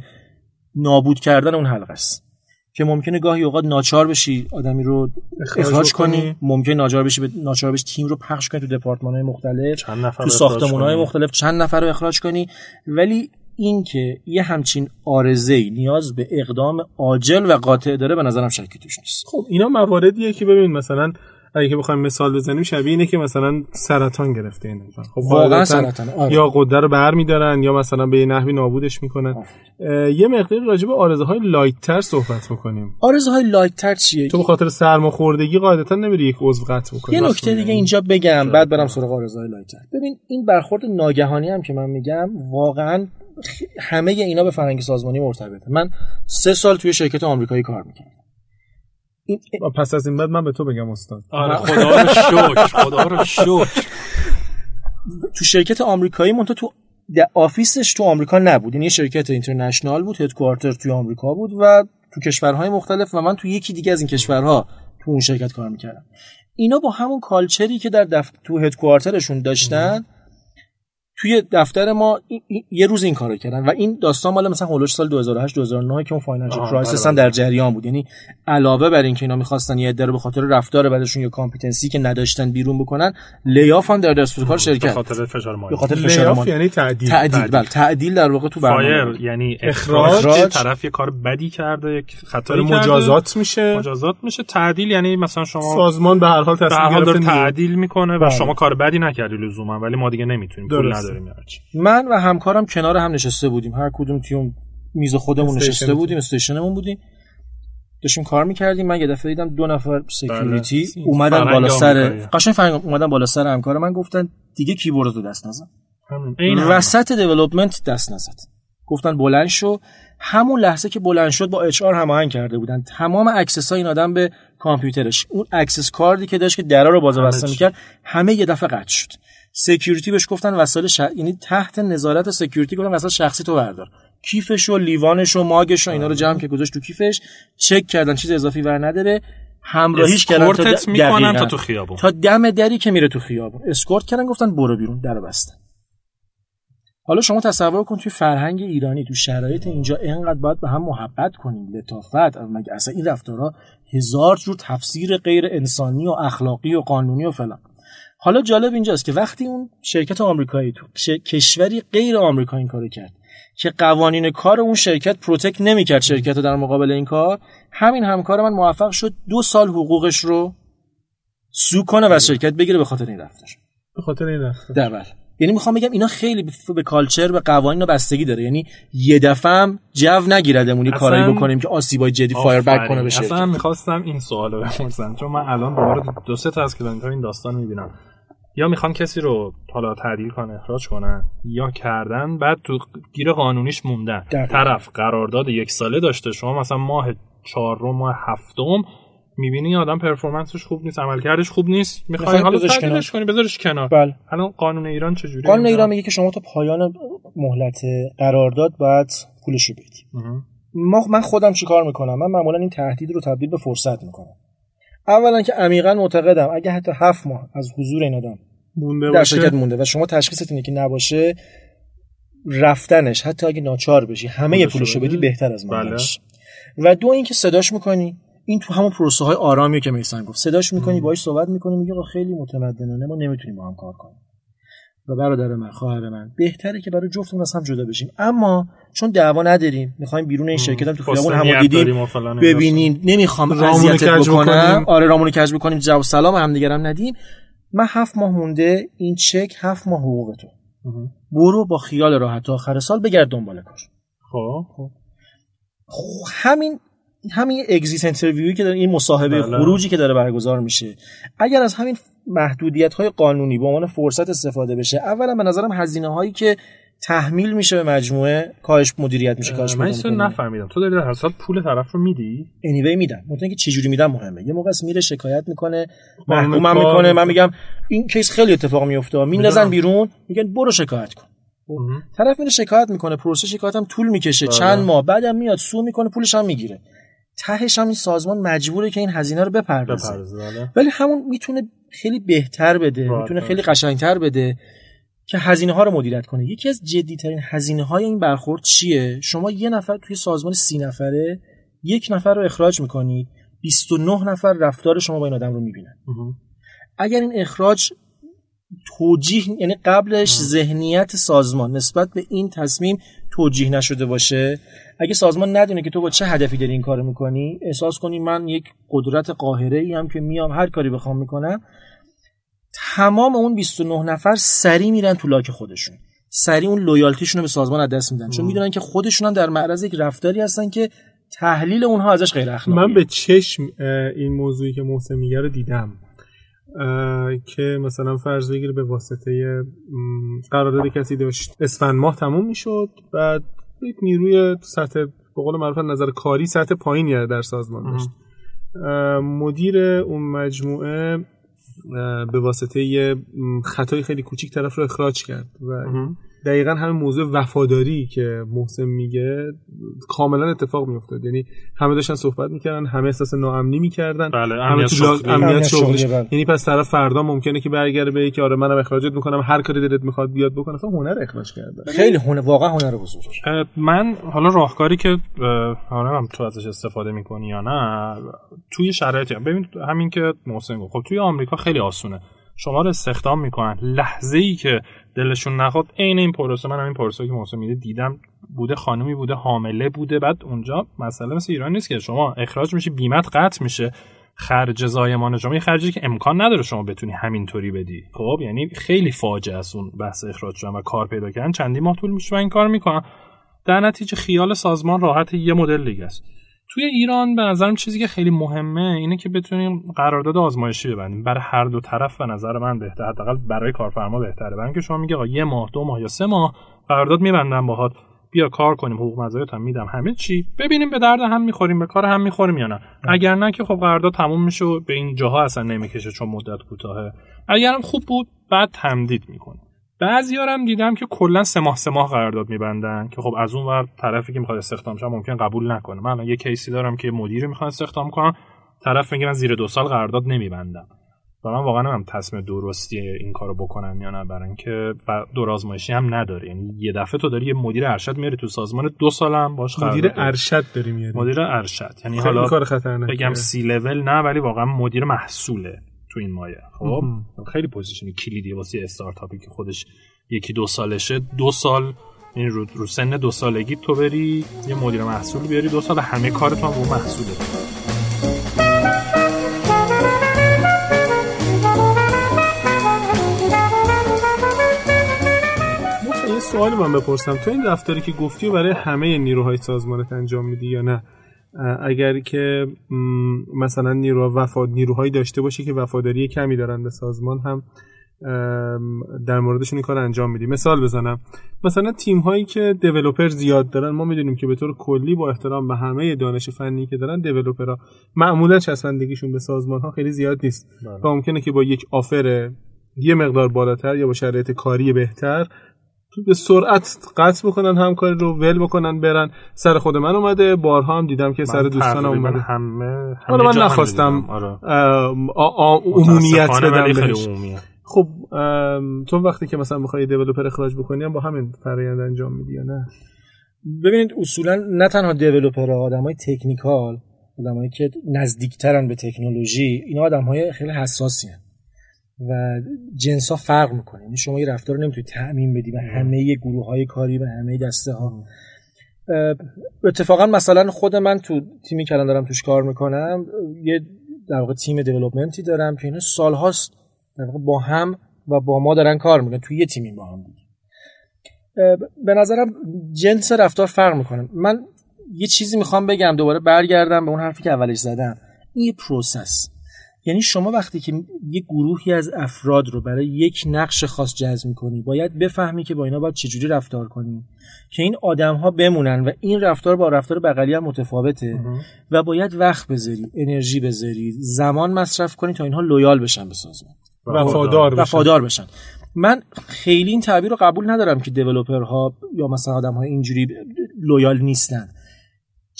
نابود کردن اون حلقه است که ممکنه گاهی اوقات ناچار بشی آدمی رو اخراج اخراج. کنی ممکنه ناچار بشی به ناچار بشی تیم رو پخش کنی تو دپارتمان های مختلف چند نفر تو رو ساختمون های. مختلف چند نفر رو اخراج کنی ولی اینکه یه همچین عارضه نیاز به اقدام عاجل و قاطع داره به نظرم شکی توش نیست خب اینا مواردیه که ببین مثلا اگه بخوایم مثال بزنیم شبیه اینه که مثلا سرطان گرفته این خب واقعا سرطان آره. یا غده رو بر میدارن یا مثلا به یه نحوی نابودش می‌کنن. یه مقدار راجع به عارضه های light تر صحبت بکنیم. عارضه های light تر چیه؟ تو به خاطر سرماخوردگی قاعدتا نمیری یک عضو قطع بکنی. یه نکته. دیگه اینجا بگم بعد برم سراغ عارضه های light تر ببین این برخورد ناگهانی هم که من میگم واقعا همه اینا به فرهنگ سازمانی مرتبطه. من سه سال توی شرکت آمریکایی کار می‌کردم. این پس از این بعد من به تو بگم استاد. آره خدا رو شکر خدا رو شکر. تو شرکت آمریکایی مونتا تو آفیسش تو آمریکا نبود. یعنی یه شرکت اینترنشنال بود هدکوارتر توی آمریکا بود و تو کشورهای مختلف و من تو یکی دیگه از این کشورها تو اون شرکت کار می‌کردم. اینا با همون culture ی که در دف... تو headquarter شون داشتن توی دفتر ما یه روز این کارو کردن و این داستان مال مثلا حول و حوش سال 2008 2009 که اون financial crisis هم در جریان بود. یعنی علاوه بر اینکه اینا می‌خواستن یه عده رو به خاطر رفتار بدشون یا competency که نداشتن بیرون بکنن layoff هم در دستور کار شرکت. به خاطر فشار مالی. به خاطر فشار مالی. یعنی تعدیل. تعدیل بله تعدیل در واقع تو برنامه. fire یعنی اخراج, اخراج. طرف یه کار بدی کرده یک کرده. مجازات میشه. مجازات میشه. تعدیل یعنی مثلا شما سازمان به هر حال تصمیم گرفته تعدیل می‌کنه و شما کار بدی نکردی لزوما ولی ما دیگه نمی‌تونیم پول نداریم من و همکارم کنار هم نشسته بودیم. هر کدوم توی اون میز خودمون نشسته بودیم station مون بودیم. داشتیم کار می‌کردیم. من یه دفعه دیدم دو نفر security بله. اومدن بالا سر قشنگ فرنگ اومدن بالا سر همکار من گفتن دیگه کیبورد رو دست نزن. وسط development دست نزد. گفتن بلند شو. همون لحظه که بلند شد با HR هماهنگ کرده بودن. تمام access های این آدم به کامپیوترش. اون access card ی که داشت که درا رو باز بسته می‌کرد همه یه دفعه قطع شد. security بهش گفتن وسایل ش... یعنی تحت نظارت security گفتن وسایل شخصی تو بردار. کیفش و لیوانش و ماگش و اینا رو جمع که گذاشت تو کیفش چک کردن چیز اضافی ور نداره. همراهیش کردن تا د... می‌کنن تا تو خیابون. تا دم دری که میره تو خیابون. اسکورت کردن گفتن برو بیرون در بستن حالا شما تصور کن توی فرهنگ ایرانی تو شرایط اینجا اینقدر باید به هم محبت کنیم لطافت. مگه اصلا این رفتارها هزار جور تفسیر غیر انسانی و اخلاقی و قانونی و فلان. حالا جالب اینجاست که وقتی اون شرکت آمریکایی تو کشوری غیر آمریکا این کارو کرد که قوانین کار اون شرکت protect نمی‌کرد شرکت رو در مقابل این کار همین همکار من موفق شد دو سال حقوقش رو sue کنه و شرکت بگیره به خاطر این رفتار. به خاطر این رفتار. در بله. یعنی می‌خوام بگم اینا خیلی به culture به قوانین بستگی داره. یعنی یه دفعه هم جو نگیردمون یه کارایی بکنیم که آسیبای جدی fire back کنه بشه. اصلا می‌خواستم این سوالو بپرسم چون من الان دوباره دو سه تا از client ها این داستان می‌بینم. یا می‌خوان کسی رو حالا تعدیل کنه اخراج کنن یا کردن بعد تو گیر قانونیش موندن. طرف قرارداد یک ساله داشته شما مثلا ماه چهارم ماه هفتم می‌بینی آدم پرفورمنسش خوب نیست عملکردش خوب نیست. می‌خوای حالا تعدیلش کنی بذارش کنار. بله. الان قانون ایران چجوری قانون ایران میگه که شما تا پایان مهلت قرارداد باید پولش رو بدی. ما من خودم چیکار می‌کنم؟ من معمولا این تهدید رو تبدیل به فرصت می‌کنم. اولا که عمیقا معتقدم اگه حتی هفت ماه از حضور این آدم مونده در شرکت مونده و شما تشخیصت اینه که نباشه رفتنش حتی اگه ناچار بشی همه پولشو بدی بهتر از ماندنش بله. و دو اینکه صداش می‌کنی. این تو همون پروسه های آرامی که میسن گفت صداش می‌کنی باهاش صحبت می‌کنی میگه خیلی متمدنانه ما نمی‌تونیم با هم کار کنیم. و برادر من خواهر من بهتره که برای جفتمون از هم جدا بشیم. اما چون دعوا نداریم می‌خوایم بیرون این شرکت هم تو خیابون همو دیدیم ببینین نمی‌خوام اذیتت بکنم. آره رامونو کج بکنیم. جواب سلام هم هم ندیم. من هفت ماه مونده این چک هفت ماه حقوق تو. برو با خیال راحت تا آخر سال بگرد دنبال کار. خب. خب. همین همین اگزیت انترویوی که داره این مصاحبه بله. خروجی که داره برگزار میشه. اگر از همین محدودیت های قانونی به عنوان فرصت استفاده بشه اولا به نظرم هزینه هایی که تحمیل میشه به مجموعه کاهش مدیریت میشه کاهش من اینو نفهمیدم. تو داری در حساب پول طرف رو میدی؟ انیوی میدم. مثلا که چه جوری میدم مهمه. یه موقع میره شکایت می‌کنه محکوم می‌کنه. من میگم این کیس خیلی اتفاق میفته میندازن بیرون میگن برو شکایت کن. طرف میره شکایت می‌کنه پروسه شکایت هم طول می‌کشه. بله. چند ماه. بعدم میاد سو می‌کنه پولش هم می‌گیره. تهش هم این سازمان مجبوره که این هزینه رو بپردازه. بله. ولی همون می‌تونه خیلی بهتر بده بله. می‌تونه خیلی قشنگتر بده که هزینه ها رو مدیریت کنه. یکی از جدی ترین هزینه های این برخورد چیه؟ شما یه نفر توی سازمان سی نفره یک نفر رو اخراج می‌کنید 29 نفر رفتار شما با این آدم رو می‌بینن. اگر این اخراج توجیه یعنی قبلش ذهنیت سازمان نسبت به این تصمیم توجیه نشده باشه. اگه سازمان ندونه که تو با چه هدفی داری این کارو می‌کنی احساس کنی من یک قدرت قاهره ای هم که میام هر کاری بخوام می‌کنم تمام اون 29 نفر سری میرن تو لاک خودشون. سری اون لویالتیشون رو به سازمان از دست میدن. چون می‌دونن که خودشون هم در معرض یک رفتاری هستن که تحلیل اونها ازش غیر اخلاقیه من به چشم این موضوعی که محسن میگه رو دیدم. که مثلا فرض بگیر به واسطه قرارداد کسی داشت. اسفند ماه تموم می‌شد. بعد یک نیروی سطح به قول معروف نظر کاری سطح پایینی در سازمان داشت. مدیر اون مجموعه به واسطه یه خطای خیلی کوچیک طرف رو اخراج کرد و دقیقا همین موضوع وفاداری که محسن میگه کاملا اتفاق میافتاد. یعنی همه داشتن صحبت می‌کردن همه احساس ناامنی می‌کردن. بله همه تو لاگ... امنیت شغلی. یعنی پس طرف فردا ممکنه که برگرده به که آره منم اخراجت می‌کنم هر کاری دلت می‌خواد بیاد بکنه. اصلا هنر اخراج کرده. خیلی هنر واقعا هنر بزرگش من حالا راهکاری که آره هم تو ازش استفاده می‌کنی یا نه توی شرایطی ببین همین که محسن گفت. خب توی آمریکا خیلی آسونه. شما رو استخدام می‌کنن. لحظه ای که دلشون نخواد. عین این پروسه من همین پروسه که محسن میده دیدم بوده خانمی بوده حامله بوده بعد اونجا مسئله مثل ایران نیست که شما اخراج میشی بیمت قطع میشه. خرج زایمان شما یه خرجی که امکان نداره شما بتونی همینطوری بدی. خب یعنی خیلی فاجعه است اون بحث اخراج شدن و کار پیدا کردن. چندی ماه طول میشه و این کار می‌کنن. در نتیجه خیال سازمان راحت یه مدل دیگه است. توی ایران به نظرم چیزی که خیلی مهمه اینه که بتونیم قرارداد آزمایشی ببندیم. برای هر دو طرف به نظر من بهتر حداقل برای کارفرما بهتره. برای اینکه شما میگه یه ماه دو ماه یا سه ماه قرارداد میبندم باهات. بیا کار کنیم. حقوق مزایات هم میدم. همه چی. ببینیم به درد هم می‌خوریم به کار هم می‌خوریم یا نه. اگر نه که خب قرارداد تموم میشه و به این جاها اصلا نمی‌کشه چون مدت کوتاهه. اگرم خوب بود بعد تمدید می‌کنه بعضیارم دیدم که کلا سه ماه سه ماه قرارداد میبندن که خب از اون ور طرفی که می‌خواد استخدام شه ممکن قبول نکنه. من یه کیسی دارم که مدیر می‌خواد استخدام کنم طرف میگه من زیر دو سال قرارداد نمیبندم. و من واقعا هم تصمیم درستی این کارو بکنن یا نه برای اینکه دور آزمایشی هم نداره. یعنی یه دفعه تو داری یه مدیر ارشد میاری تو سازمان دو سالم باش مدیر ارشد داری میاری. مدیر ارشد. یعنی حالا کار بگم C لول نه ولی واقعا مدیر محصوله. تو این مایه. خب؟ خیلی position کلیدی واسه استارتاپی که خودش یکی دو سالشه. دو سال این رو, رو سن دو سالگی تو بری یه مدیر محصول بیاری دو سال همه کارت هم رو محصوله. سوال من بپرسم. تو این دفتری که گفتی و برای همه نیروهای سازمانت انجام میدی یا نه؟ اگر که مثلا نیرو وفاد نیروهایی داشته باشه که وفاداری کمی دارن به سازمان هم در موردشون این کار انجام میدیم. مثال بزنم. مثلا تیم هایی که دیولپر زیاد دارن ما می‌دونیم که به طور کلی با احترام به همه دانش فنی که دارن دیولپرها معمولا چسبندگیشون به سازمان ها خیلی زیاد نیست. بله. و ممکنه که با یک آفر یه مقدار بالاتر یا با شرایط کاری بهتر به سرعت قطع بکنن همکاری رو ول بکنن برن. سر خود من اومده بارها هم دیدم که سر دوستان اومده. همه حالا من نخواستم آره. عمومیت بدم خب تو وقتی که مثلا می‌خوای دیولپر اخراج بکنی هم با همین فرآیند انجام میدی یا نه؟ ببینید اصولا نه تنها دیولپر آدمای تکنیکال آدمایی که نزدیکترن به تکنولوژی اینا آدمهای خیلی حساسی هن. و جنس ها فرق می‌کنه. یعنی شما یه رفتار رو نمی‌تونید تعمین بدی به همه گروه های کاری به همه دسته ها. اتفاقا مثلا خود من تو تیمی که دارم توش کار می‌کنم یه در واقع تیم دیولپمنتی دارم که اینا سالهاست در واقع با هم و با ما دارن کار می‌کنن. توی یه تیمی با هم به نظرم جنس رفتار فرق می‌کنه. من یه چیزی می‌خوام بگم دوباره برگردم به اون حرفی که اولش زدم. این یه process. یعنی شما وقتی که یک گروهی از افراد رو برای یک نقش خاص جذب می‌کنی باید بفهمی که با اینا باید چجوری رفتار کنی که این آدم ها بمونن و این رفتار با رفتار بغلی هم متفاوته و باید وقت بذاری انرژی بذاری زمان مصرف کنی تا اینها loyal بشن به سازمان. وفادار بشن. وفادار بشن. من خیلی این تعبیر رو قبول ندارم که ها یا مثلا آدم های اینجوری لویال نیستن.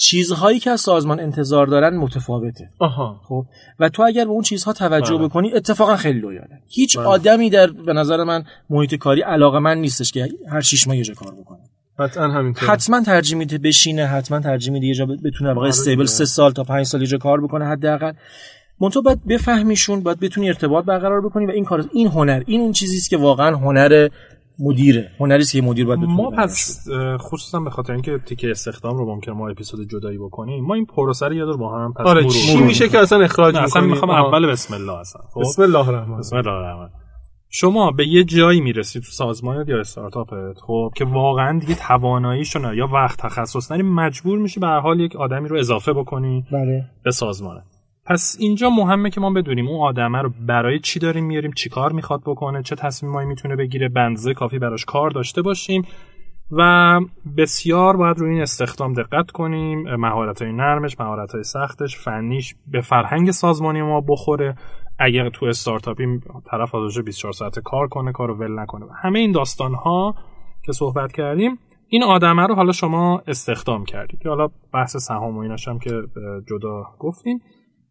چیزهایی که از سازمان انتظار دارن متفاوته. آها. خب؟ و تو اگر به اون چیزها توجه بله. بکنی اتفاقا خیلی لویاله هیچ بله. آدمی در به نظر من محیط کاری علاقه من نیستش که هر شش ماه یه جا کار بکنه. حتما همینطور. حتما ترجیح میده بشینه حتما ترجیح میده یه جا بتونه واقعا استیبل سه سال تا پنج سال یه جا کار بکنه حداقل. منتها باید بفهمیشون باید بتونی ارتباط برقرار بکنی و این کار این هنر این اون چیزی است که واقعا هنر مدیره هنری که مدیر باید ما پس خصوصا به خاطر اینکه تیکه استخدام رو ممکن ما اپیزود جدایی بکنیم ما این پروسه رو یه دور با هم پس آره چی میشه که اصلا اخراج می‌کنیم اصلا می‌خوام اول بسم الله اصلا خب؟ بسم الله الرحمن بسم الله الرحمن. شما به یه جایی می‌رسی تو سازمانت یا استارتاپت خب که واقعا دیگه تواناییشون یا وقت تخصص نری مجبور میشی به هر حال یک آدمی رو اضافه بکنی بله. به سازمانت. پس اینجا مهمه که ما بدونیم اون آدمه رو برای چی داریم میاریم چی کار می‌خواد بکنه چه تصمیمایی می‌تونه بگیره بنزه کافی براش کار داشته باشیم و بسیار باید روی این استخدام دقت کنیم. مهارت های نرمش مهارت های سختش فنیش به فرهنگ سازمانی ما بخوره. اگر تو استارتاپی طرف حاضر 24 ساعت کار کنه کارو ول نکنه. همه این داستان ها که صحبت کردیم این آدمه رو حالا شما استخدام کردید. حالا بحث سهام و ایناش که جدا گفتیم.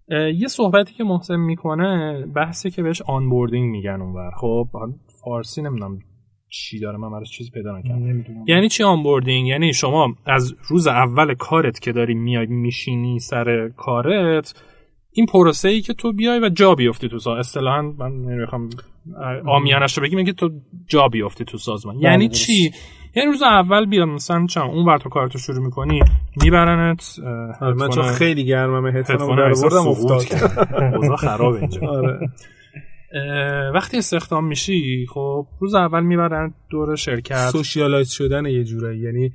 یه صحبتی که محسن می‌کنه بحثی که بهش onboarding میگن اونور. خب فارسی نمی‌دونم چی داره من براش چیزی پیدا نکردم. یعنی چی onboarding یعنی شما از روز اول کارت که داری میای میشینی سر کارت این پروسه ای که تو بیای و جا بیفتی تو سازمان اصطلاحا من نمی‌خوام عامیانش رو بگیم که تو جا بیفتی تو سازمان. یعنی چی؟ یعنی روز اول بیاد مثلا چون اون بر تو کارتو شروع می‌کنی میبرنت من چون خیلی گرمم هدفون رو بردم افتاد. اوضاع خراب اینجا. وقتی استخدام میشی خب روز اول می‌برن دور شرکت. socialize شدن یه جورایی یعنی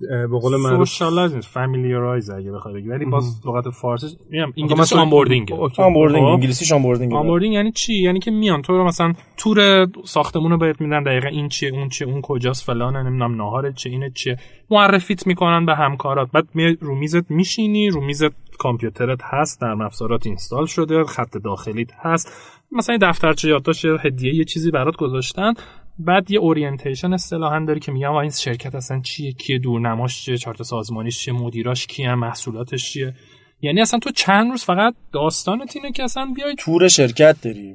به قول من socialize familiarize اگه بخوای بگی. ولی باز لغت فارسی میگم انگلیسی onboarding onboarding انگلیسیش onboarding onboarding یعنی چی؟ یعنی که میان. تو رو مثلا تور ساختمون رو بهت میدن دقیقا این چیه اون چیه اون کجاست فلان نمی‌دونم ناهار چه اینه چیه. معرفیت می‌کنن به همکارات. بعد می رو میزت میشینی رو میزت کامپیوترت هست در افزارات اینستال شده خط داخلیت هست. مثلا دفترچه یادداشت هدیه یه چیزی برات گذاشتن. بعد یه اورینتیشن اصطلاحا داری که میگم این شرکت اصلا چیه؟ کیه؟ دورنماش چیه؟ چارت سازمانیش چیه؟ مدیراش کیه؟ محصولاتش چیه؟ یعنی اصلا تو چند روز فقط داستانت اینه که اصلا بیای تور شرکت داری.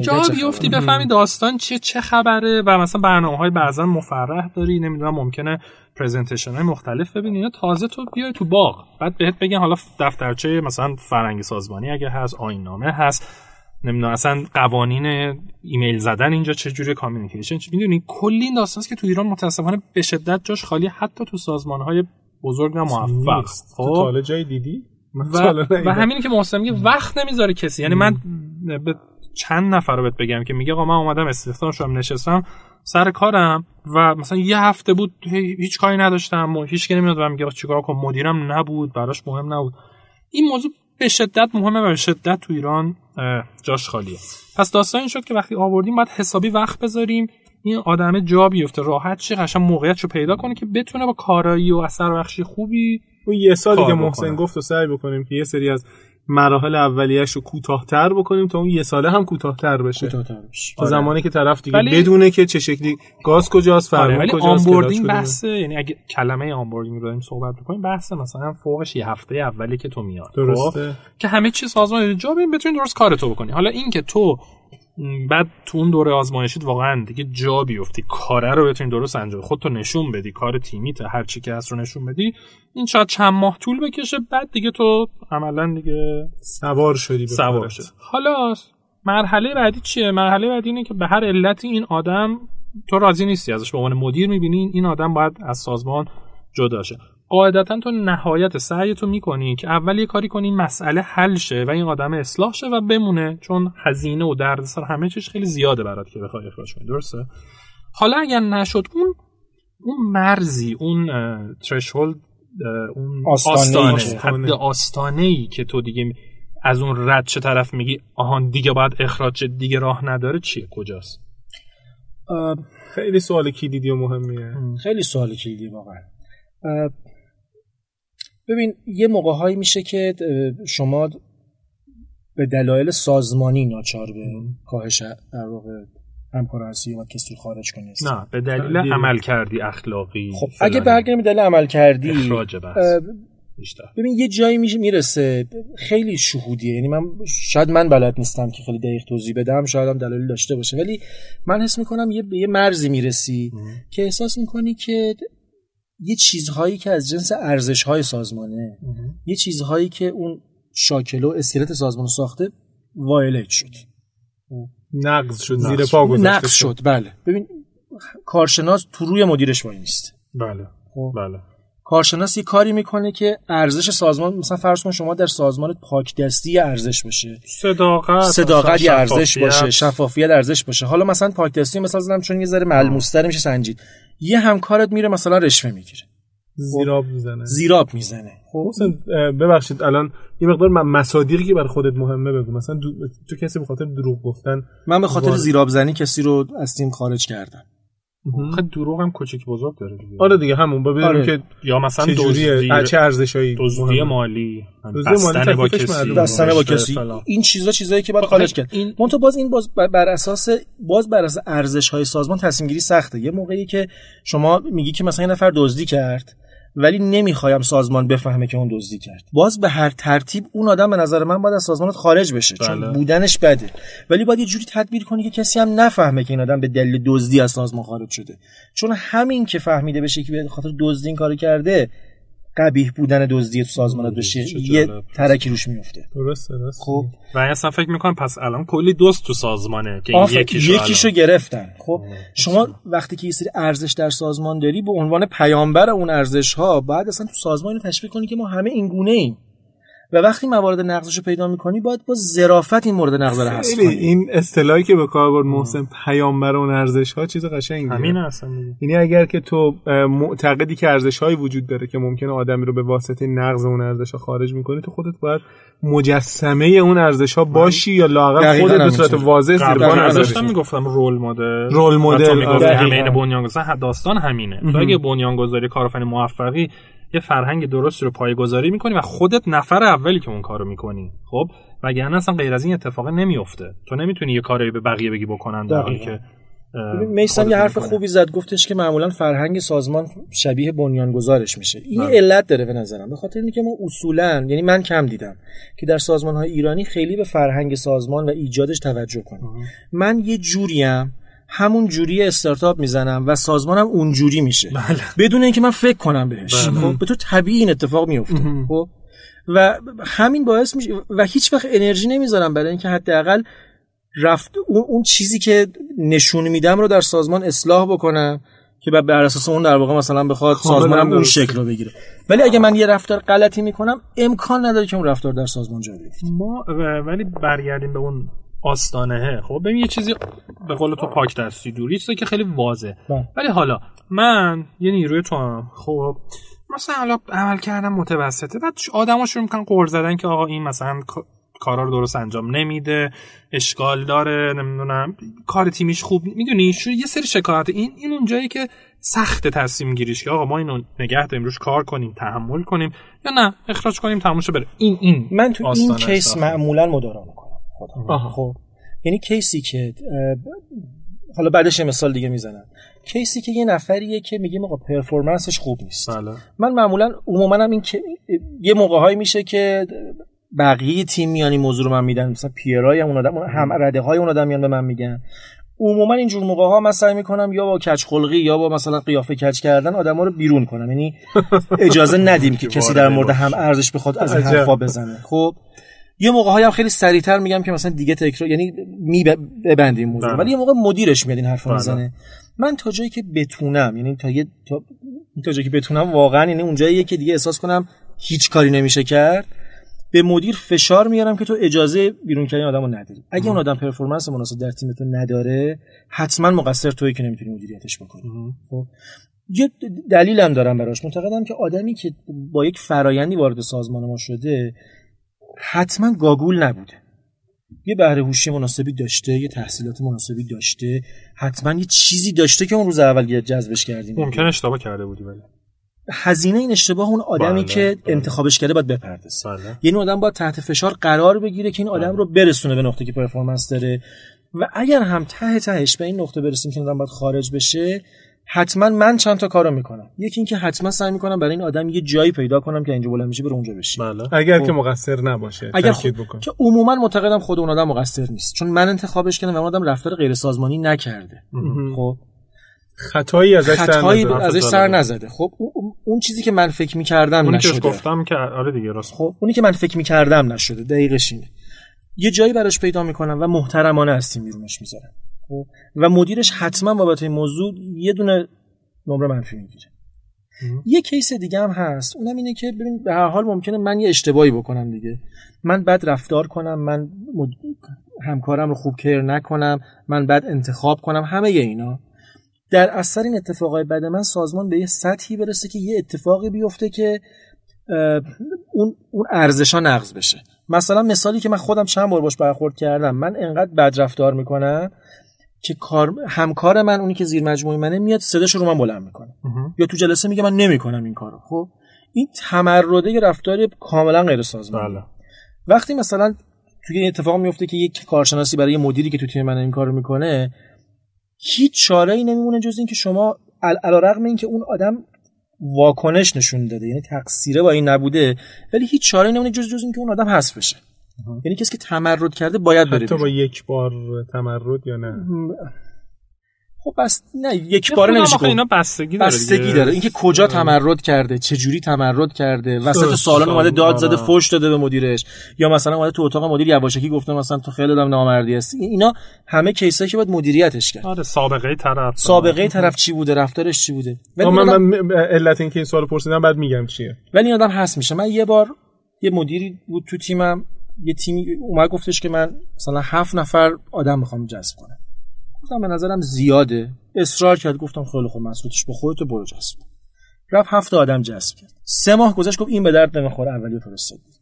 جا بیفتی بفهمی داستان چیه چه خبره و مثلا برنامه های بعضا مفرح داری نمی‌دونم ممکنه presentation های مختلف ببینی. یا تازه تو بیای تو باغ. بعد بهت بگن حالا دفترچه مثلا فرهنگ سازمانی اگه هست آیین نامه هست. نمی‌دونم اصلا قوانین ایمیل زدن اینجا چجوری communication می‌دونی؟ کلی این داستانست که تو ایران متاسفانه به شدت جاش خالی حتی تو سازمان های بزرگ و موفق. تو خب؟ جای دیدی؟ و, و همینی که محسن میگه وقت نمی‌ذاره کسی. یعنی من به چند نفر رو بهت بگم که میگه آقا من اومدم استخدام شدم نشستم سر کارم و مثلا یه هفته بود هیچ کاری نداشتم و هیچ کی نمیاد و میگه چیکار کنم؟ مدیرم نبود براش مهم نبود. این موضوع به شدت مهمه و به شدت تو ایران جاش خالیه. پس داستان این شد که وقتی آوردیم باید حسابی وقت بذاریم این آدم جا بیفته راحت چه قشنگ موقعیت رو پیدا کنه که بتونه با کارایی و اثر بخشی خوبی اون یه سالی که محسن گفت و سعی بکنیم که یه سری از مراحل اولیه‌اش رو کوتاه‌تر بکنیم تا اون یه ساله هم کوتاه‌تر بشه. کوتاه‌تر بشه. تا زمانی که طرف دیگه ولی... بدونه که چه شکلی گاز کجاست فرمون آره، کجاست onboarding بحثه. یعنی اگه کلمه onboarding رو داریم صحبت بکنیم بحث مثلا فوقش یه هفته اولی که تو میاد خب؟ درسته. که همه چیز سازمان جا بتونی درست کارتو بکنی. حالا این که تو بعد تو اون دوره آزمایشیت واقعا دیگه جا بیفتی. کاره رو بتونی درست انجام خودتو نشون بدی. کار تیمیت هر چی که هست رو نشون بدی. این شاید چند ماه طول بکشه بعد دیگه تو عملا دیگه سوار شدی سوار شد حالا مرحله بعدی چیه؟ مرحله بعدی اینه که به هر علتی این آدم تو راضی نیستی ازش. به عنوان مدیر می‌بینی این آدم باید از سازمان جدا شه. قاعدتا تو نهایت سعی تو می‌کنی که اول یه کاری کنی مسئله حل شه و این آدم اصلاح شه و بمونه چون هزینه و دردسر همه چیز خیلی زیاده برات که بخوای اخراج کنی درسته؟ حالا اگر نشد اون اون مرزی اون ترشولد اون آستانه حد آستانه ای که تو دیگه از اون رد چه طرف میگی آهان دیگه باید اخراج دیگه راه نداره چیه؟ کجاست؟ خیلی سوال کلیدی و مهمیه. خیلی سوال کلیدی واقعا. ببین یه موقع هایی میشه که شما به دلایل سازمانی ناچار به کاهش در واقع همکار هستی و کسی خارج کنی. نه به دلیل عمل کردی اخلاقی خب اگه برگردیم به دلیل عمل کردی اخراج ببین یه جایی میشه می‌رسه. خیلی شهودیه. یعنی من شاید من بلد نیستم که خیلی دقیق توضیح بدم. شاید هم دلایل داشته باشه. ولی من حس می‌کنم یه یه مرزی می‌رسی که احساس می‌کنی که یه چیزهایی که از جنس ارزش های سازمانه یه چیزهایی که اون شاکل و اسکلت سازمان ساخته وایلت شد. نقض شد زیر پا گذاشته نقض شد. بله. ببین کارشناس تو روی مدیرش وای نیست. بله. خب. بله. کارشناس یه کاری می‌کنه که ارزش سازمان مثلا فرض کن شما در سازمان پاک دستی ارزش باشه صداقت صداقت ارزش باشه شفافیت ارزش باشه. حالا مثلا پاک دستی مثلا زدم چون یه ذره ملموس‌تر میشه سنجید. یه همکارت میره مثلا رشوه می‌گیره. زیراب می‌زنه. زیراب می‌زنه. خب ببخشید الان یه مقدار مصادیقی که برای خودت مهمه بگو. مثلا تو کسی به خاطر دروغ گفتن من به خاطر زیراب زنی کسی رو از تیم خارج کردم. خیلی دروغ هم کوچیک بزرگ داره دیگه. آره دیگه همون با ببینیم آره. که یا مثلا دزدی چه ارزشایی دزدی مالی دزدی با کسی. بستنه با کسی. این چیزا چیزایی که باید خب، خارج کرد. این- منتها باز این باز بر- بر اساس باز بر اساس ارزش های سازمان تصمیم گیری سخته. یه موقعی که شما میگی که مثلا یه نفر دزدی کرد ولی نمی‌خوایم سازمان بفهمه که اون دزدی کرد. باز به هر ترتیب اون آدم به نظر من باید از سازمانت خارج بشه چون بله. بودنش بده. ولی باید یه جوری تدبیر کنی که کسی هم نفهمه که این آدم به دلیل دزدی از سازمان خارج شده. چون همین که فهمیده بشه که به خاطر دزدی این کارو کرده قبیح بودن دزدی تو سازمانت بشه چه یه. ترکی روش میفته درسته درسته. خب. و اصلا فکر می‌کنم پس الان کلی دوست تو سازمانه که یکیشو, یکیشو گرفتن. خب شما وقتی که یه سری ارزش در سازمان داری به عنوان پیامبر اون ارزش ها باید اصلا تو سازمان اینو تشویق کنی که ما همه این گونه ایم و وقتی موارد نقضش رو پیدا می‌کنی باید با ظرافت این مورد نقض رو حذف کنی این اصطلاحی که به کار برد محسن پیامبر اون ارزش ها چیز قشنگیه همین اصلا. یعنی اگر که تو معتقدی که ارزش هایی وجود داره که ممکنه آدمی رو به واسطه نقض اون ارزش ها خارج می‌کنه تو خودت باید مجسمه اون ارزش ها باشی یا لااقل دقیقاً خودت به. صورت واضح نذاری. داشتم می‌گفتم رول مدل رول مدل، آره. همه. بنیانگذار داستان همینه تو اگه بنیانگذاری کارآفرین موفقی یه فرهنگ درستی رو پایه‌گذاری می‌کنی و خودت نفر اولی که اون کارو می‌کنی. خب؟ وگرنه اصلا غیر از این اتفاق نمیفته تو نمی‌تونی یه کاری به بقیه بگی بکنن در حالی. که میسم یه حرف. خوبی زد گفتش که معمولا فرهنگ سازمان شبیه بنیانگذارش میشه. این بله. علت داره به نظرم. به خاطر اینکه ما اصولا یعنی من کم دیدم که در سازمان های ایرانی خیلی به فرهنگ سازمان و ایجادش توجه کنیم. من یه جوریم همون جوری استارتاپ می‌زنم و سازمانم اون جوری میشه. بله. بدون اینکه من فکر کنم بهش. بله. خب به تو طبیعی این اتفاق میفته خب؟ و همین باعث میشه و هیچ وقت انرژی نمی‌ذارم برای اینکه حداقل رفت اون, اون چیزی که نشون میدم رو در سازمان اصلاح بکنم که بر بر اساس اون در واقع مثلا بخواد کاملاً سازمانم اون. شکل رو بگیره. ولی اگه من یه رفتار غلطی می‌کنم امکان نداره که اون رفتار در سازمان جا بیفته. ما ولی برگردیم به اون آستانه خب ببین یه چیزی به قول تو پاک دستی دوری چیزی که خیلی واضحه. بله. ولی حالا من یه نیروی تو هم. خب مثلا حالا عمل کردم متوسطه بعد آدما شروع می‌کنن قور زدن که آقا این مثلا کا- کارا رو درست انجام نمیده اشکال داره نمی‌دونم کار تیمیش خوب نی- می‌دونی؟ یه سری شکایت. این این اون جایی که سخت تصمیم گیریش که آقا ما اینو نگه داریم روش کار کنیم تحمل کنیم. یا نه اخراج کنیم تموم شه بره. این این من تو این کیس. معمولا مدارا می‌کنم. خودم آها. خب. یعنی کیسی که حالا بعدش یه مثال دیگه می‌زنم. کیسی که یه نفریه که میگیم آقا پرفورمنسش خوب نیست. بله. من معمولا عموما هم این که یه موقع هایی میشه که بقیه تیم میان این موضوع رو من میدن. مثلا پیرای اون آدم هم رده های اون آدم میان به من میگن. عموما اینجور موقع ها من سعی می‌کنم یا با کج خلقی یا با مثلا قیافه کج کردن آدما رو بیرون کنم. یعنی اجازه ندیم که کسی در مورد هم ارزش بخواد از. حرفا بزنه. خب. یه موقع هایی هم خیلی سریعتر میگم که مثلا دیگه تکرار یعنی می ببندیم موضوع. بله. ولی یه موقع مدیرش میاد این حرفا بله. می‌زنه. من تا جایی که بتونم یعنی تا یه تا, تا جایی که بتونم واقعا یعنی اونجاییه که دیگه احساس کنم هیچ کاری نمیشه کرد به مدیر فشار میارم که تو اجازه بیرون کردن آدمو نداری. اگه اون آدم پرفورمنس مناسب در تیمتون نداره حتما مقصر تویی که نمی‌تونی مدیریتش بکنی. خب. یه دلیلم دارم براش. معتقدم که آدمی که با یک فرایندی وارد سازمان ما شده حتما گاگول نبوده. یه بهره هوشی مناسبی داشته یه تحصیلات مناسبی داشته حتما یه چیزی داشته که اون روز اول جذبش کردیم. ممکن اشتباه کرده بودی ولی. هزینه این اشتباه اون آدمی بله، که بله. انتخابش کرده باید بپردازه. بله. یعنی آدم باید تحت فشار قرار بگیره که این آدم رو برسونه به نقطه که پرفورمنس داره. و اگر هم ته تهش به این نقطه برسیم که آدم باید خارج بشه حتما من چند تا کارو می‌کنم. یکی اینکه حتما سعی می‌کنم برای این آدم یه جایی پیدا کنم که اینجا بلند میشه بره اونجا بشه بله. اگر خب. که مقصر نباشه اگر تاکید خب بکن. که عموما معتقدم خود اون آدم مقصر نیست. چون من انتخابش کردم و اون آدم رفتار غیر سازمانی نکرده خب. خطایی ازش سر خطایی نزن. ازش سر نزده. خب اون- چیزی که من فکر می‌کردم اونی که نشده. گفتم که آره دیگه راست. خب اونی که من فکر می‌کردم نشده. دقیقش اینه. یه جایی براش پیدا می‌کنم و محترمانه از تیم بیرونش می‌ذارم. و مدیرش حتما بابت این موضوع یه دونه نمره منفی می‌گیره. یه کیس دیگه هم هست. اونم اینه که ببین به هر حال ممکنه من یه اشتباهی بکنم دیگه. من بد رفتار کنم من مد- همکارم رو خوب کر نکنم من بد انتخاب کنم همه اینا. در اثر این اتفاقای بد من سازمان به یه سطحی برسه که یه اتفاقی بیفته که اون اون ارزشا نقض بشه. مثلا مثالی که من خودم چند بار باش برخورد کردم. من انقدر بد رفتار می‌کنم که کار همکار من اونی که زیر مجموعه منه میاد صداش رو من بلند می‌کنه. یا تو جلسه میگه من نمی‌کنم این کارو. خب؟ این تمرده رفتار کاملا غیر سازمانی بله. وقتی مثلا توی این اتفاق میفته که یک کارشناسی برای مدیری که تو تیم من این کارو می‌کنه هیچ چاره ای نمیمونه جز اینکه شما علیرغم اینکه اون آدم واکنش نشون داده یعنی تقصیره با این نبوده ولی هیچ چاره ای نمیمونه جز جز اینکه اون آدم حذف بشه. یعنی کسی که تمرد کرده باید بره حتی با. یک بار تمرد یا نه؟ خب بس نه یک باره خودم نمیشه گفت. اینا بستگی داره بستگی. داره. اینکه کجا تمرد کرده چه جوری تمرد کرده وسط. سالن اومده داد زده آره. فوش داده به مدیرش. یا مثلا اومده تو اتاق مدیر یواشکی گفته مثلا تو خیلی آدم نامردی هستی. اینا همه کیسایی که باید مدیریتش کرد. آره سابقه طرف. سابقه طرف چی بوده رفتارش چی بوده؟ ولی آه، من, آدم, من علت اینکه این سوال پرسیدم بعد میگم چیه. ولی این آدم هست میشه. من یه بار یه مدیری بود تو تیمم. یه تیمی اومد گفتش که من مثلا هفت نفر آدم می‌خوام جذب کنم. گفتم به نظرم زیاده. اصرار کرد. گفتم خیلی خوب مسئولیتش با خودت برو جذب. رفت هفت آدم جذب کرد. سه ماه گذشت گفت این به درد نمی‌خوره اولی رو فرستاد بیرون.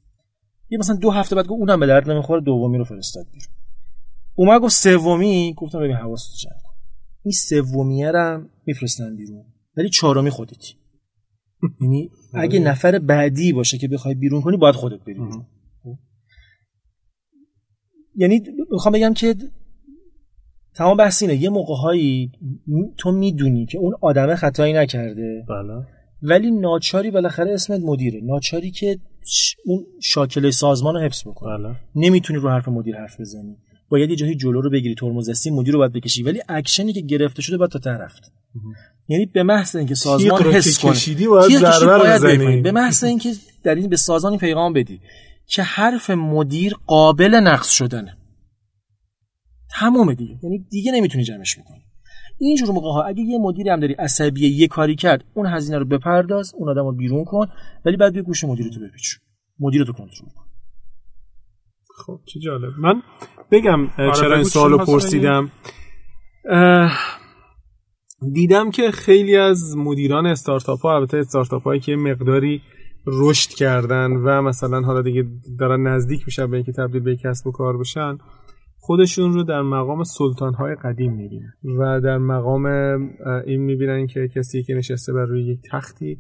یه مثلا دو هفته بعد گفت اونم به درد نمی‌خوره دومی رو فرستاد بیرون. اومد گفت سومی گفتم ببین حواست جمع کن. این سومیه رو هم میفرستن بیرون. ولی چهارمی خودتی. یعنی اگه نفر بعدی باشه که بخوای بیرون کنی باید خودت بری؟ یعنی می‌خوام بگم که تمام بحث اینه یه موقع هایی تو می‌دونی که اون آدمه خطایی نکرده. بله. ولی ناچاری بالاخره اسمت مدیره. ناچاری که اون شاکله سازمان رو حفظ بکنه. بله. نمی‌تونی رو حرف مدیر حرف بزنی. باید یه جایی جلو رو بگیری ترمز مدیر رو باید بکشی. ولی اکشنی که گرفته شده باید تا ته رفت. یعنی به محض اینکه سازمان حس کنه. کشیدی باید ضربه رو باید بزنی. به محض اینکه در این به سازمان این پیغام بدی. که حرف مدیر قابل نقص شدنه. تمومه دیگه. یعنی دیگه نمی‌تونی جمعش بکنی اینجور موقع ها اگه یه مدیری هم داری عصبیه یه کاری کرد اون هزینه رو بپرداز اون آدم رو بیرون کن ولی بعد بیا گوش مدیرتو بپیچ. مدیرتو کنترل کن. خب چه جالب. من بگم آره، چرا این سوالو پرسیدم. دیدم که خیلی از مدیران استارتاپ ها البته استارتاپ هایی که مقداری رشد کردن و مثلا حالا دیگه دارن نزدیک میشن به اینکه تبدیل به کسب و کار بشن خودشون رو در مقام سلطان های قدیم می‌بینن و در مقام این می‌بینن که کسی که نشسته بر روی یک تختی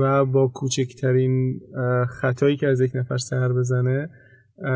و با کوچکترین خطایی که از یک نفر سر بزنه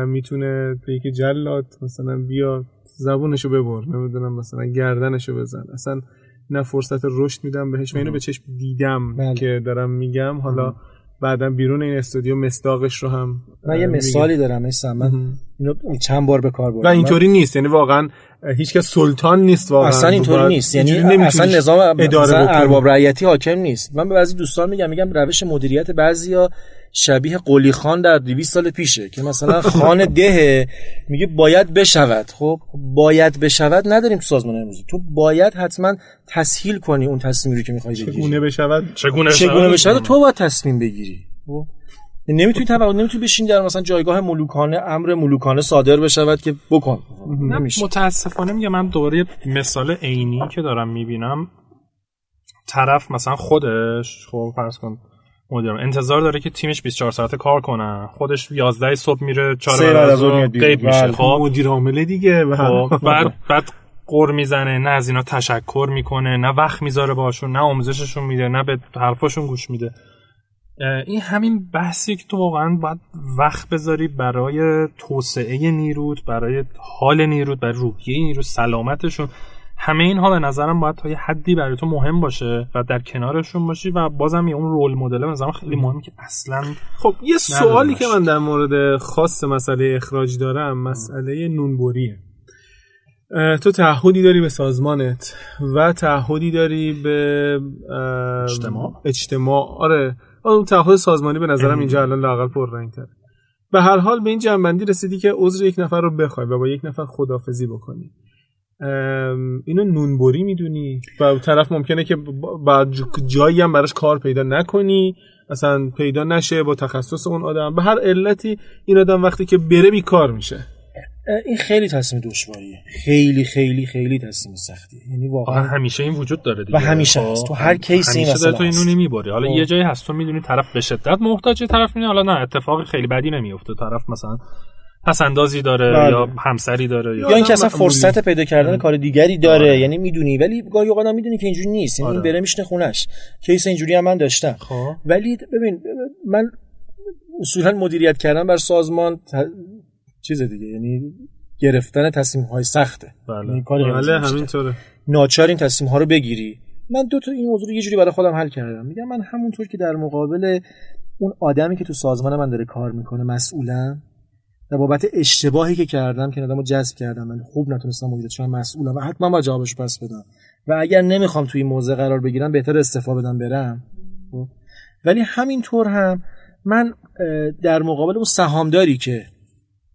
می‌تونه به یک جلاد مثلا بیا زبونشو ببر نمی‌دونم مثلا گردنشو بزن. اصلا نه فرصت رشد میدم بهش و اینو به چشم دیدم بله. که دارم میگم. حالا بعدا بیرون این استودیو مصداقش رو هم من یه مثالی دارم نیستم. من. اینو چند بار به کار بردم. و اینطوری نیست. یعنی واقعا اه، هیچکس سلطان نیست واقعا. اصلا اینطوری نیست. یعنی اصلا نظام اداره مثلا. ارباب رعیتی حاکم نیست. من به بعضی دوستان میگم میگم روش مدیریت بعضیا شبیه قلی خان در 200 سال پیشه که مثلا خان ده میگه باید بشود. خب باید بشود نداریم تو سازمان امروزی تو باید حتما تسهیل کنی اون تصمیمی رو که می‌خوای بگیری. چگونه بشود؟ چگونه چگونه بشود؟ تو باید تصمیم بگیری. خب؟ نمی‌تونی توقع نمی‌تونی بشین در مثلا جایگاه ملوکانه امر ملوکانه صادر بشود که بکن. نه نمیشه. متاسفانه میگم من دوباره یه مثال عینی که دارم می‌بینم. طرف مثلا خودش خب فرض کن مدیرم. انتظار داره که تیمش 24 ساعته کار کنن خودش 11 صبح میره 4 سه بعد از ظهر. غیب میشه. بله. خب. مدیر عامله دیگه. خب. بعد بعد قر می‌زنه. نه از اینا تشکر می‌کنه نه وقت می‌ذاره باشون نه آموزششون میده نه به حرفاشون گوش میده. این همین بحثی که تو واقعا باید وقت بذاری برای توسعه نیرود برای حال نیرود برای روحیه نیرود سلامتشون. همه اینها به نظرم باید تا یه حدی برای تو مهم باشه و در کنارشون باشی و بازم یه اون رول مدل به نظرم خیلی مهمه که اصلا خب یه سوالی. که من در مورد خاص مسئله اخراج دارم مسئله نونبریه تو تعهدی داری به سازمانت و تعهدی داری به اجتماع؟ اجتماع. آره. اون تعهد سازمانی به نظرم اینجا الان لاقل پررنگ‌تره. به هر حال به این جنبندی رسیدی که عذر یک نفر رو بخوای و با یک نفر خدافزی بکنی. اینو نونبری می‌دونی. و طرف ممکنه که بعد جایی هم براش کار پیدا نکنی. اصلا پیدا نشه با تخصص اون آدم. به هر علتی این آدم وقتی که بره بیکار میشه. این خیلی تصمیم دشواریه خیلی خیلی خیلی تصمیم سختیه یعنی واقعا همیشه این وجود داره دیگه. و همیشه خب، هست. تو هر کیسی این داره تو اینو هست. نمی‌بری. حالا خب. یه جایی هست تو می‌دونی طرف به شدت محتاجه طرف می‌دونی حالا نه اتفاقی خیلی بدی نمیفته طرف مثلا پسندازی داره بله. یا همسری داره یا یا اینکه اصلا. فرصت پیدا کردن کار دیگری داره آره. یعنی می‌دونی ولی گاهی اوقات هم می‌دونی که اینجوری نیست یعنی این آره. بره میشنه خونش کیس اینجوری هم من داشتم خب ولی ببین من اصولا مدیریت کردن بر سازمان ت... چیز دیگه یعنی گرفتن تصمیم های سخته بله. یعنی کاری بله. همینطوره ناچار این تصمیم ها رو بگیری من دو تا این موضوع رو یه جوری برای خودم حل کردم میگم من همونطور که در مقابل اون آدمی که تو سازمان من داره کار می‌کنه مسئولم و بابت اشتباهی که کردم که آدمو جذب کردم من خوب نتونستم مدیریتش کنم مسئولم و حتما باید جوابش پس بدم. و اگر نمی‌خوام توی این موضع قرار بگیرم بهتر استعفا بدم برم. خب؟ ولی همینطور هم من در مقابل اون سهامداری که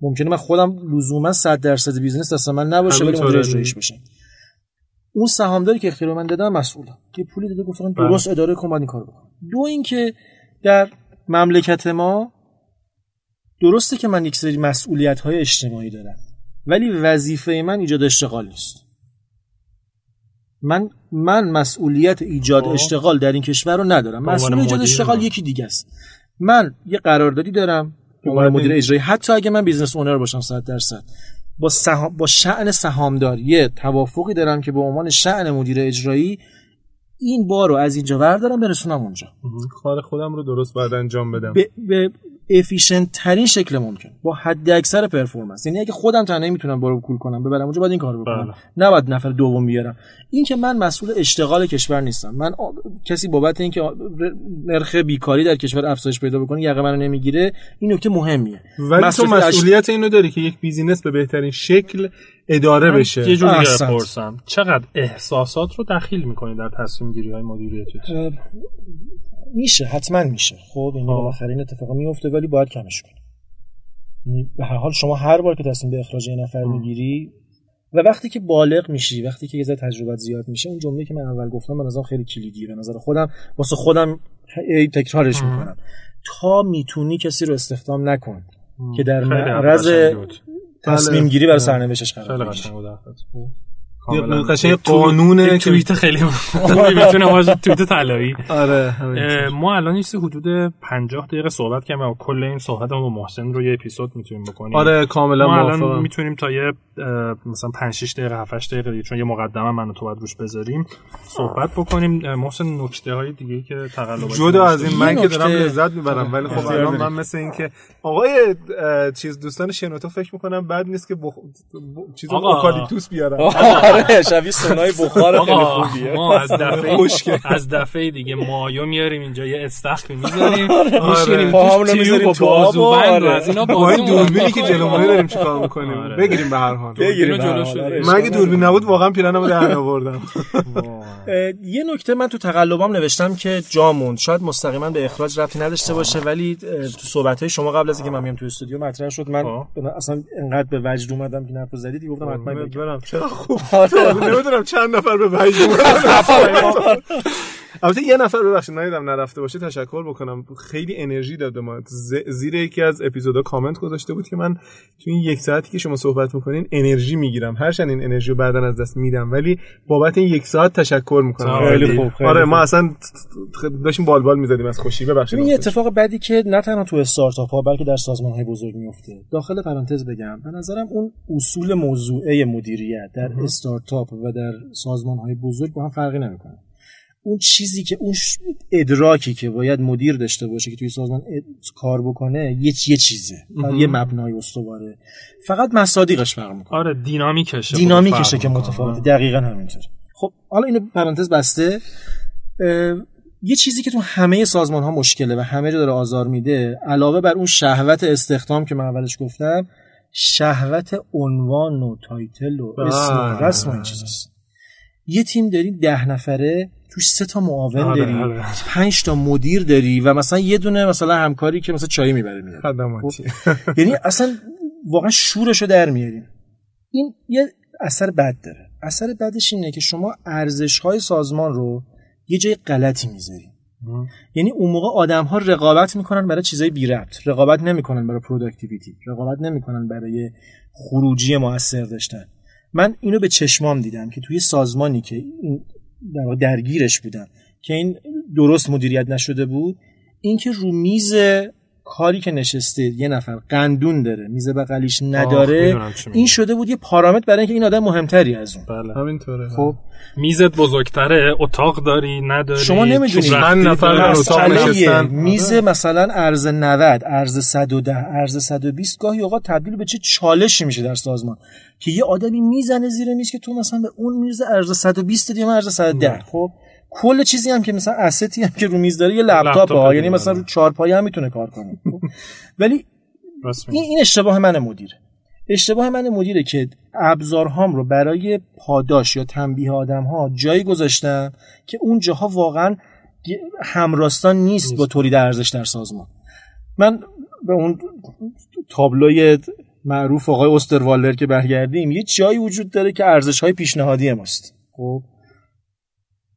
ممکنه من خودم لزوما 100 درصد business دست من نباشه ولی. مدیر اجرایش باشم اون سهامداری که اختیار من دادم مسئولم. که پولی داده گفتم درست اداره کن باید این کارو بکن دو اینکه در مملکت ما درسته که من یک سری مسئولیت های اجتماعی دارم ولی وظیفه من ایجاد اشتغال نیست. من من مسئولیت ایجاد خب. اشتغال در این کشور رو ندارم. مسئول ایجاد اشتغال. یکی دیگه است. من یه قراردادی دارم به عنوان مدیر اجرایی. حتی اگه من business owner باشم 100 درصد. با سهام با شأن سهامدار یه توافقی دارم که به عنوان شأن مدیر اجرایی این بار رو از اینجا بردارم برسونم اونجا. کار خودم رو درست باید انجام بدم. به, به efficient ترین شکل ممکن. با حد اکثر performance یعنی اگه خودم تنهایی می‌تونم بارو کول کنم ببرم اونجا باید این کارو بکنم. بله. نباید نفر دوم بیارم. این که من مسئول اشتغال کشور نیستم. من آ- کسی بابت اینکه نرخ بیکاری در کشور افزایش پیدا بکنه یقه منو نمی‌گیره این نکته مهمیه. ولی تو مصرف اش- مسئولیت اینو داری که یک business به بهترین شکل اداره بشه. یه جور دیگه احسنت. بپرسم. چقدر احساسات رو دخیل می‌کنی در تصمیم گیری های مدیریتی میشه حتما میشه خب یعنی آه. بالاخره این اتفاقا میفته ولی باید کمش کنی یعنی به هر حال شما هر بار که تصمیم به اخراج یه نفر می‌گیری و وقتی که بالغ میشی وقتی که یه ذره تجربت زیاد میشه اون جمله که من اول گفتم به نظرم خیلی کلیدیه به نظر خودم واسه خودم تکرارش. می‌کنم تا می‌تونی کسی رو استخدام نکن که در معرض. تصمیم گیری برای بله. سرنوشتش قرار قشنگ که- توییت خیلی خوبی می‌تونه باشه توییت طلایی. آره ما الان یه چیزی حدود 50 دقیقه صحبت کردیم و کل این صحبت با محسن رو یه اپیزود می‌تونیم بکنیم. آره کاملا ما الان می‌تونیم تا یه مثلا 5 6 دقیقه 7 8 دقیقه دیگه چون یه مقدمه من و تو باید روش بذاریم صحبت بکنیم. محسن نکته های دیگه که تقلب جدا از این من که دارم لذت می‌برم ولی خب الان. من مثل این که آقای چیز دوستان شنوتو فکر می‌کنم بد نیست که بخ... چیز. اوکالیپتوس بیارم آره شبیه سونای بخار خیلی خوبیه. ما از دفعه. از دفعه دیگه مایو میاریم اینجا یه استخری می‌ذاریم. آره. میشینیم. پاهامونو می‌ذاریم تو آب آره. از اینا با این بازی دوربینی که جلومونه داریم چیکار می‌کنیم؟ آره. بگیریم به هر حال. بگیریم. جلو. شده. آره، من اگه دوربین نبود واقعا پلنمو در آوردم. یه نکته من تو تقلبام نوشتم که جامون شاید مستقیما به اخراج ربطی نداشته باشه ولی تو صحبت های شما قبل از اینکه من بیام تو استودیو مطرح شد. من آه. اصلا انقدر به وجد اومدم که حرف زدید دیگه گفتم حتما بگم. برم. چرا؟ خوب آره. نمی‌دونم چند نفر به وجد البته یه نفر ببخشید ندیدم نرفته باشه تشکر بکنم. خیلی انرژی داد به ما. ز- زیر یکی از اپیزودا کامنت گذاشته بود که من تو این یک ساعتی که شما صحبت می‌کنین انرژی می‌گیرم. هرچند این انرژی رو بعدا از دست میدم. ولی بابت این یک ساعت تشکر می‌کنم. خیلی خوب، خیلی آره. ما اصلا داشتیم بال بال می‌زدیم از خوشی. ببخشید. یه اتفاق بدی که نه تنها تو استارتاپ ها بلکه در سازمان های بزرگ میفته داخل پرانتز بگم به نظرم اون اصول موضوعه مدیریت در استارتاپ و در سازمان های بزرگ با هم فرقی نمی‌کنه. اون چیزی که اون ادراکی که باید مدیر داشته باشه که توی سازمان اد- کار بکنه یه یه چیزه. یه مبنای استواره. فقط مصادیقش فرق می‌کنه. آره دینامیکشه دینامیکشه خب، که. متفاوته. دقیقا همینطور. خب حالا اینو پرانتز بسته. اه، یه چیزی که تو همه سازمان ها مشکله و همه رو داره آزار میده علاوه بر اون شهوت استخدام که من اولش گفتم شهوت عنوان و تایتل و اسم و بله. رسم و این چیزاست. یه تیم داری ده نفره توش سه تا معاون آره، داری آره. پنج تا مدیر داری و مثلا یه دونه مثلا همکاری که مثلا چای می‌بره میاد. خدماتی. یعنی اصلا واقعا شورشو در میاریم. این یه اثر بد داره. اثر بدش اینه که شما ارزش های سازمان رو یه جای غلطی می‌ذاری یعنی اون موقع آدم ها رقابت می‌کنن برای چیزای بی ربط. رقابت نمی‌کنن برای productivity رقابت نمی‌کنن برای خروجی موثر داشتن. من اینو به چشمام دیدم که توی سازمانی که این در درگیرش بودم که این درست مدیریت نشده بود اینکه رو میز کاری که نشسته یه نفر قندون داره میز بغلیش نداره. این شده بود یه پارامتر برای اینکه این آدم مهمتری از اون. بله. همینطوره. خب. میزت بزرگتره اتاق داری نداری شما نمی‌دونی. چوب من نفر اتاق نشستن. میز مثلا ارز 90 ارز 110 ارز 120 گاهی اوقات تبدیل به چه چالشی میشه در سازمان. که یه آدمی می‌زنه زیر میز که تو مثلا به اون میز ارز 120 دیگه من ارز 110 خب. کل چیزی هم که مثلا استی هم که رو میز داره یه لپتاپ ها یعنی مثلا. رو چهارپایه هم می‌تونه کار کنه خب؟ ولی. این, این اشتباه من مدیره اشتباه من مدیره که ابزارهام رو برای پاداش یا تنبیه آدم ها جایی گذاشتم که اون جاها واقعا همراستان نیست با تولید ارزش در سازمان من به اون تابلوی معروف آقای استروالر که برگردیم یه جایی وجود داره که ارزش های پیشنهادی ماست خب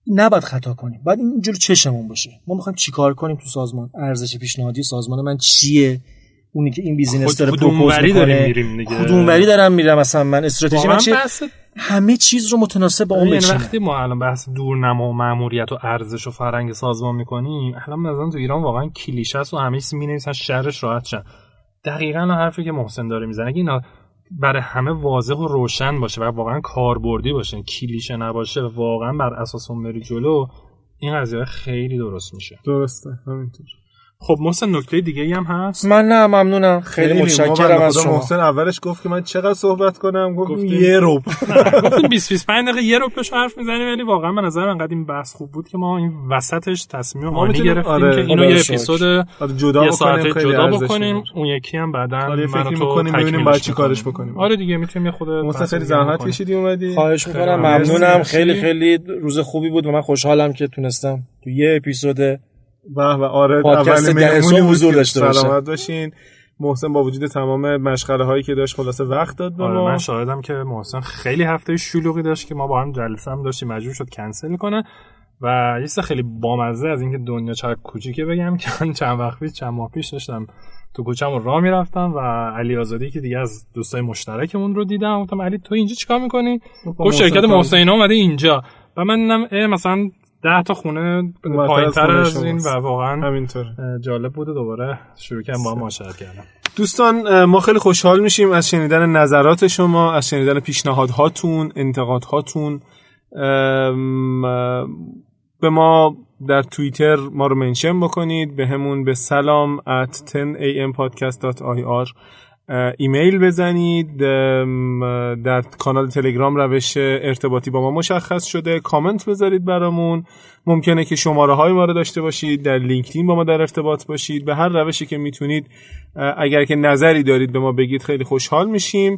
نباید خطا کنیم. باید اینجور چشمون باشه. ما می‌خوایم چیکار کنیم تو سازمان؟ ارزش پیشنهادی سازمان من چیه؟ اونی که این business داره propose می‌کنه. میریم دیگه. کدوم وری دارم میرم. مثلا من استراتژی من چیه؟ بحث همه چیز رو متناسب با اون یعنی بچینم وقتی ما الان بحث دورنما و ماموریت و ارزش و فرهنگ سازمان می‌کنیم الان مثلا تو ایران واقعا کلیشه است و همه چیز می‌نویسن شرش راحت شن دقیقا حرفی که محسن داره می‌زنه. اگه اینا برای همه واضح و روشن باشه و واقعا کاربردی باشه کلیشه نباشه واقعا بر اساس اون بری جلو این قضیه خیلی درست میشه. درسته همینطور. خب محسن نکته دیگه ای هم هست من نه ممنونم خیلی ما متشکرم بنده از شما محسن اولش گفت که من چقدر صحبت کنم گفت گفتیم. یه روب گفتیم 20 25 دقیقه یه رو پیش حرف می‌زنیم ولی واقعا به نظر انقدر این بحث خوب بود که ما این وسطش تصمیم ما آنی میتونیم- گرفتیم آره، که اینو خدا یه. اپیزود آره جدا یه خیلی جدا بکنیم. اون یکی هم بعدا آره، من تو می‌کنیم ببینیم باید چی کارش. بکنیم. آره دیگه می‌تونیم یه خود محسن خیلی زحمت. کشیدی اومدی خواهش می‌کنم ممنونم. خیلی خیلی روز خوبی بود و من خوشحالم که تونستم تو یه اپیزود به به آره پادکست اولین ده حضور داشته باشم. سلامت باشین. محسن با وجود تمام مشغله هایی که داشت خلاصه وقت داد به آره ما. من شاهدم که محسن خیلی هفته شلوغی داشت که ما با هم جلسه هم داشتیم مجبور شد کنسل کنه. و یه خیلی بامزه از اینکه دنیا چقدر کوچیکه بگم که من چند وقت پیش چند ماه پیش داشتم تو کوچه‌مون راه می‌رفتم و علی آزادی که دیگه از دوستای مشترکمون رو دیدم. گفتم علی تو اینجا چیکار می‌کنی؟ گفت شرکت محسن محسن اومده اینجا. و من دیدم مثلا 10 تا خونه بالاتر از این و. واقعا همینطور جالب بود و دوباره شروع کردم با هم معاشرت کردم. دوستان ما خیلی خوشحال میشیم از شنیدن نظرات شما از شنیدن پیشنهادهاتون انتقادهاتون. به ما در توییتر ما رو منشن بکنید. به همون به سلام at 10ampodcast.ir اه، ایمیل بزنید در کانال تلگرام روش ارتباطی با ما مشخص شده. کامنت بذارید برامون. ممکنه که شماره های ما رو داشته باشید در لینکدین با ما در ارتباط باشید. به هر روشی که می‌تونید اگر که نظری دارید به ما بگید خیلی خوشحال میشیم.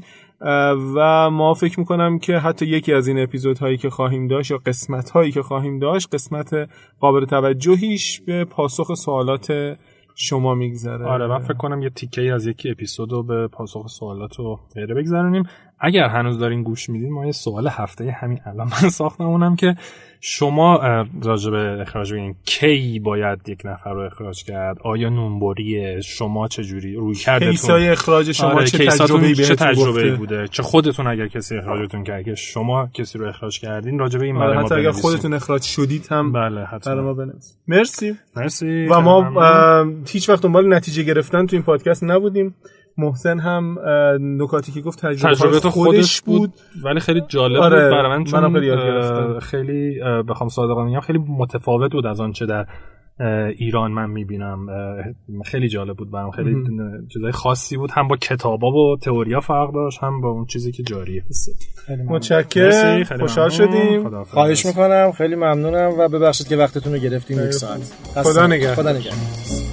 و ما فکر می‌کنم که حتی یکی از این اپیزودهایی که خواهیم داشت یا قسمت هایی که خواهیم داشت قسمت قابل توجهیش به پاسخ سوالات شما میگذره. آره من فکر کنم یه تیکه ای از یکی اپیزود رو به پاسخ سوالات و غیره بگذرونیم. اگر هنوز دارین گوش میدین ما یه سوال هفته همین الان من ساختم. اونم که شما راجع به اخراج بگین کی باید یک نفر رو اخراج کرد؟ آیا نونبریه شما چجوری؟ روی کردتون؟ کیسای اخراج شما آره، چه تجربه‌ای چه تجربه؟ بوده؟ چه خودتون اگر کسی اخراجتون کرد؟ که شما کسی رو اخراج کردین راجع به این ما حتی اگر. خودتون اخراج شدید هم بله حتما. ما بنویسید. مرسی. مرسی. و ما هیچ وقت دنبال نتیجه گرفتن تو این پادکست نبودیم. محسن هم نکاتی که گفت تجربه تجربه تو خودش بود بود ولی خیلی جالب آره، بود برای من چون منم خیلی یاد اه، گرفتم. خیلی اه، بخوام صادقانه بگم خیلی متفاوت بود از آنچه در ایران من می‌بینم خیلی جالب بود برام خیلی. چیزای خاصی بود هم با کتابا و تئوریا فرق داشت هم با اون چیزی که جاریه. متشکرم خوشحال. شدیم. خواهش می‌کنم خیلی ممنونم و ببخشید که وقتتون رو گرفتیم یک ساعت خدا نگهدار. خدا نگهدار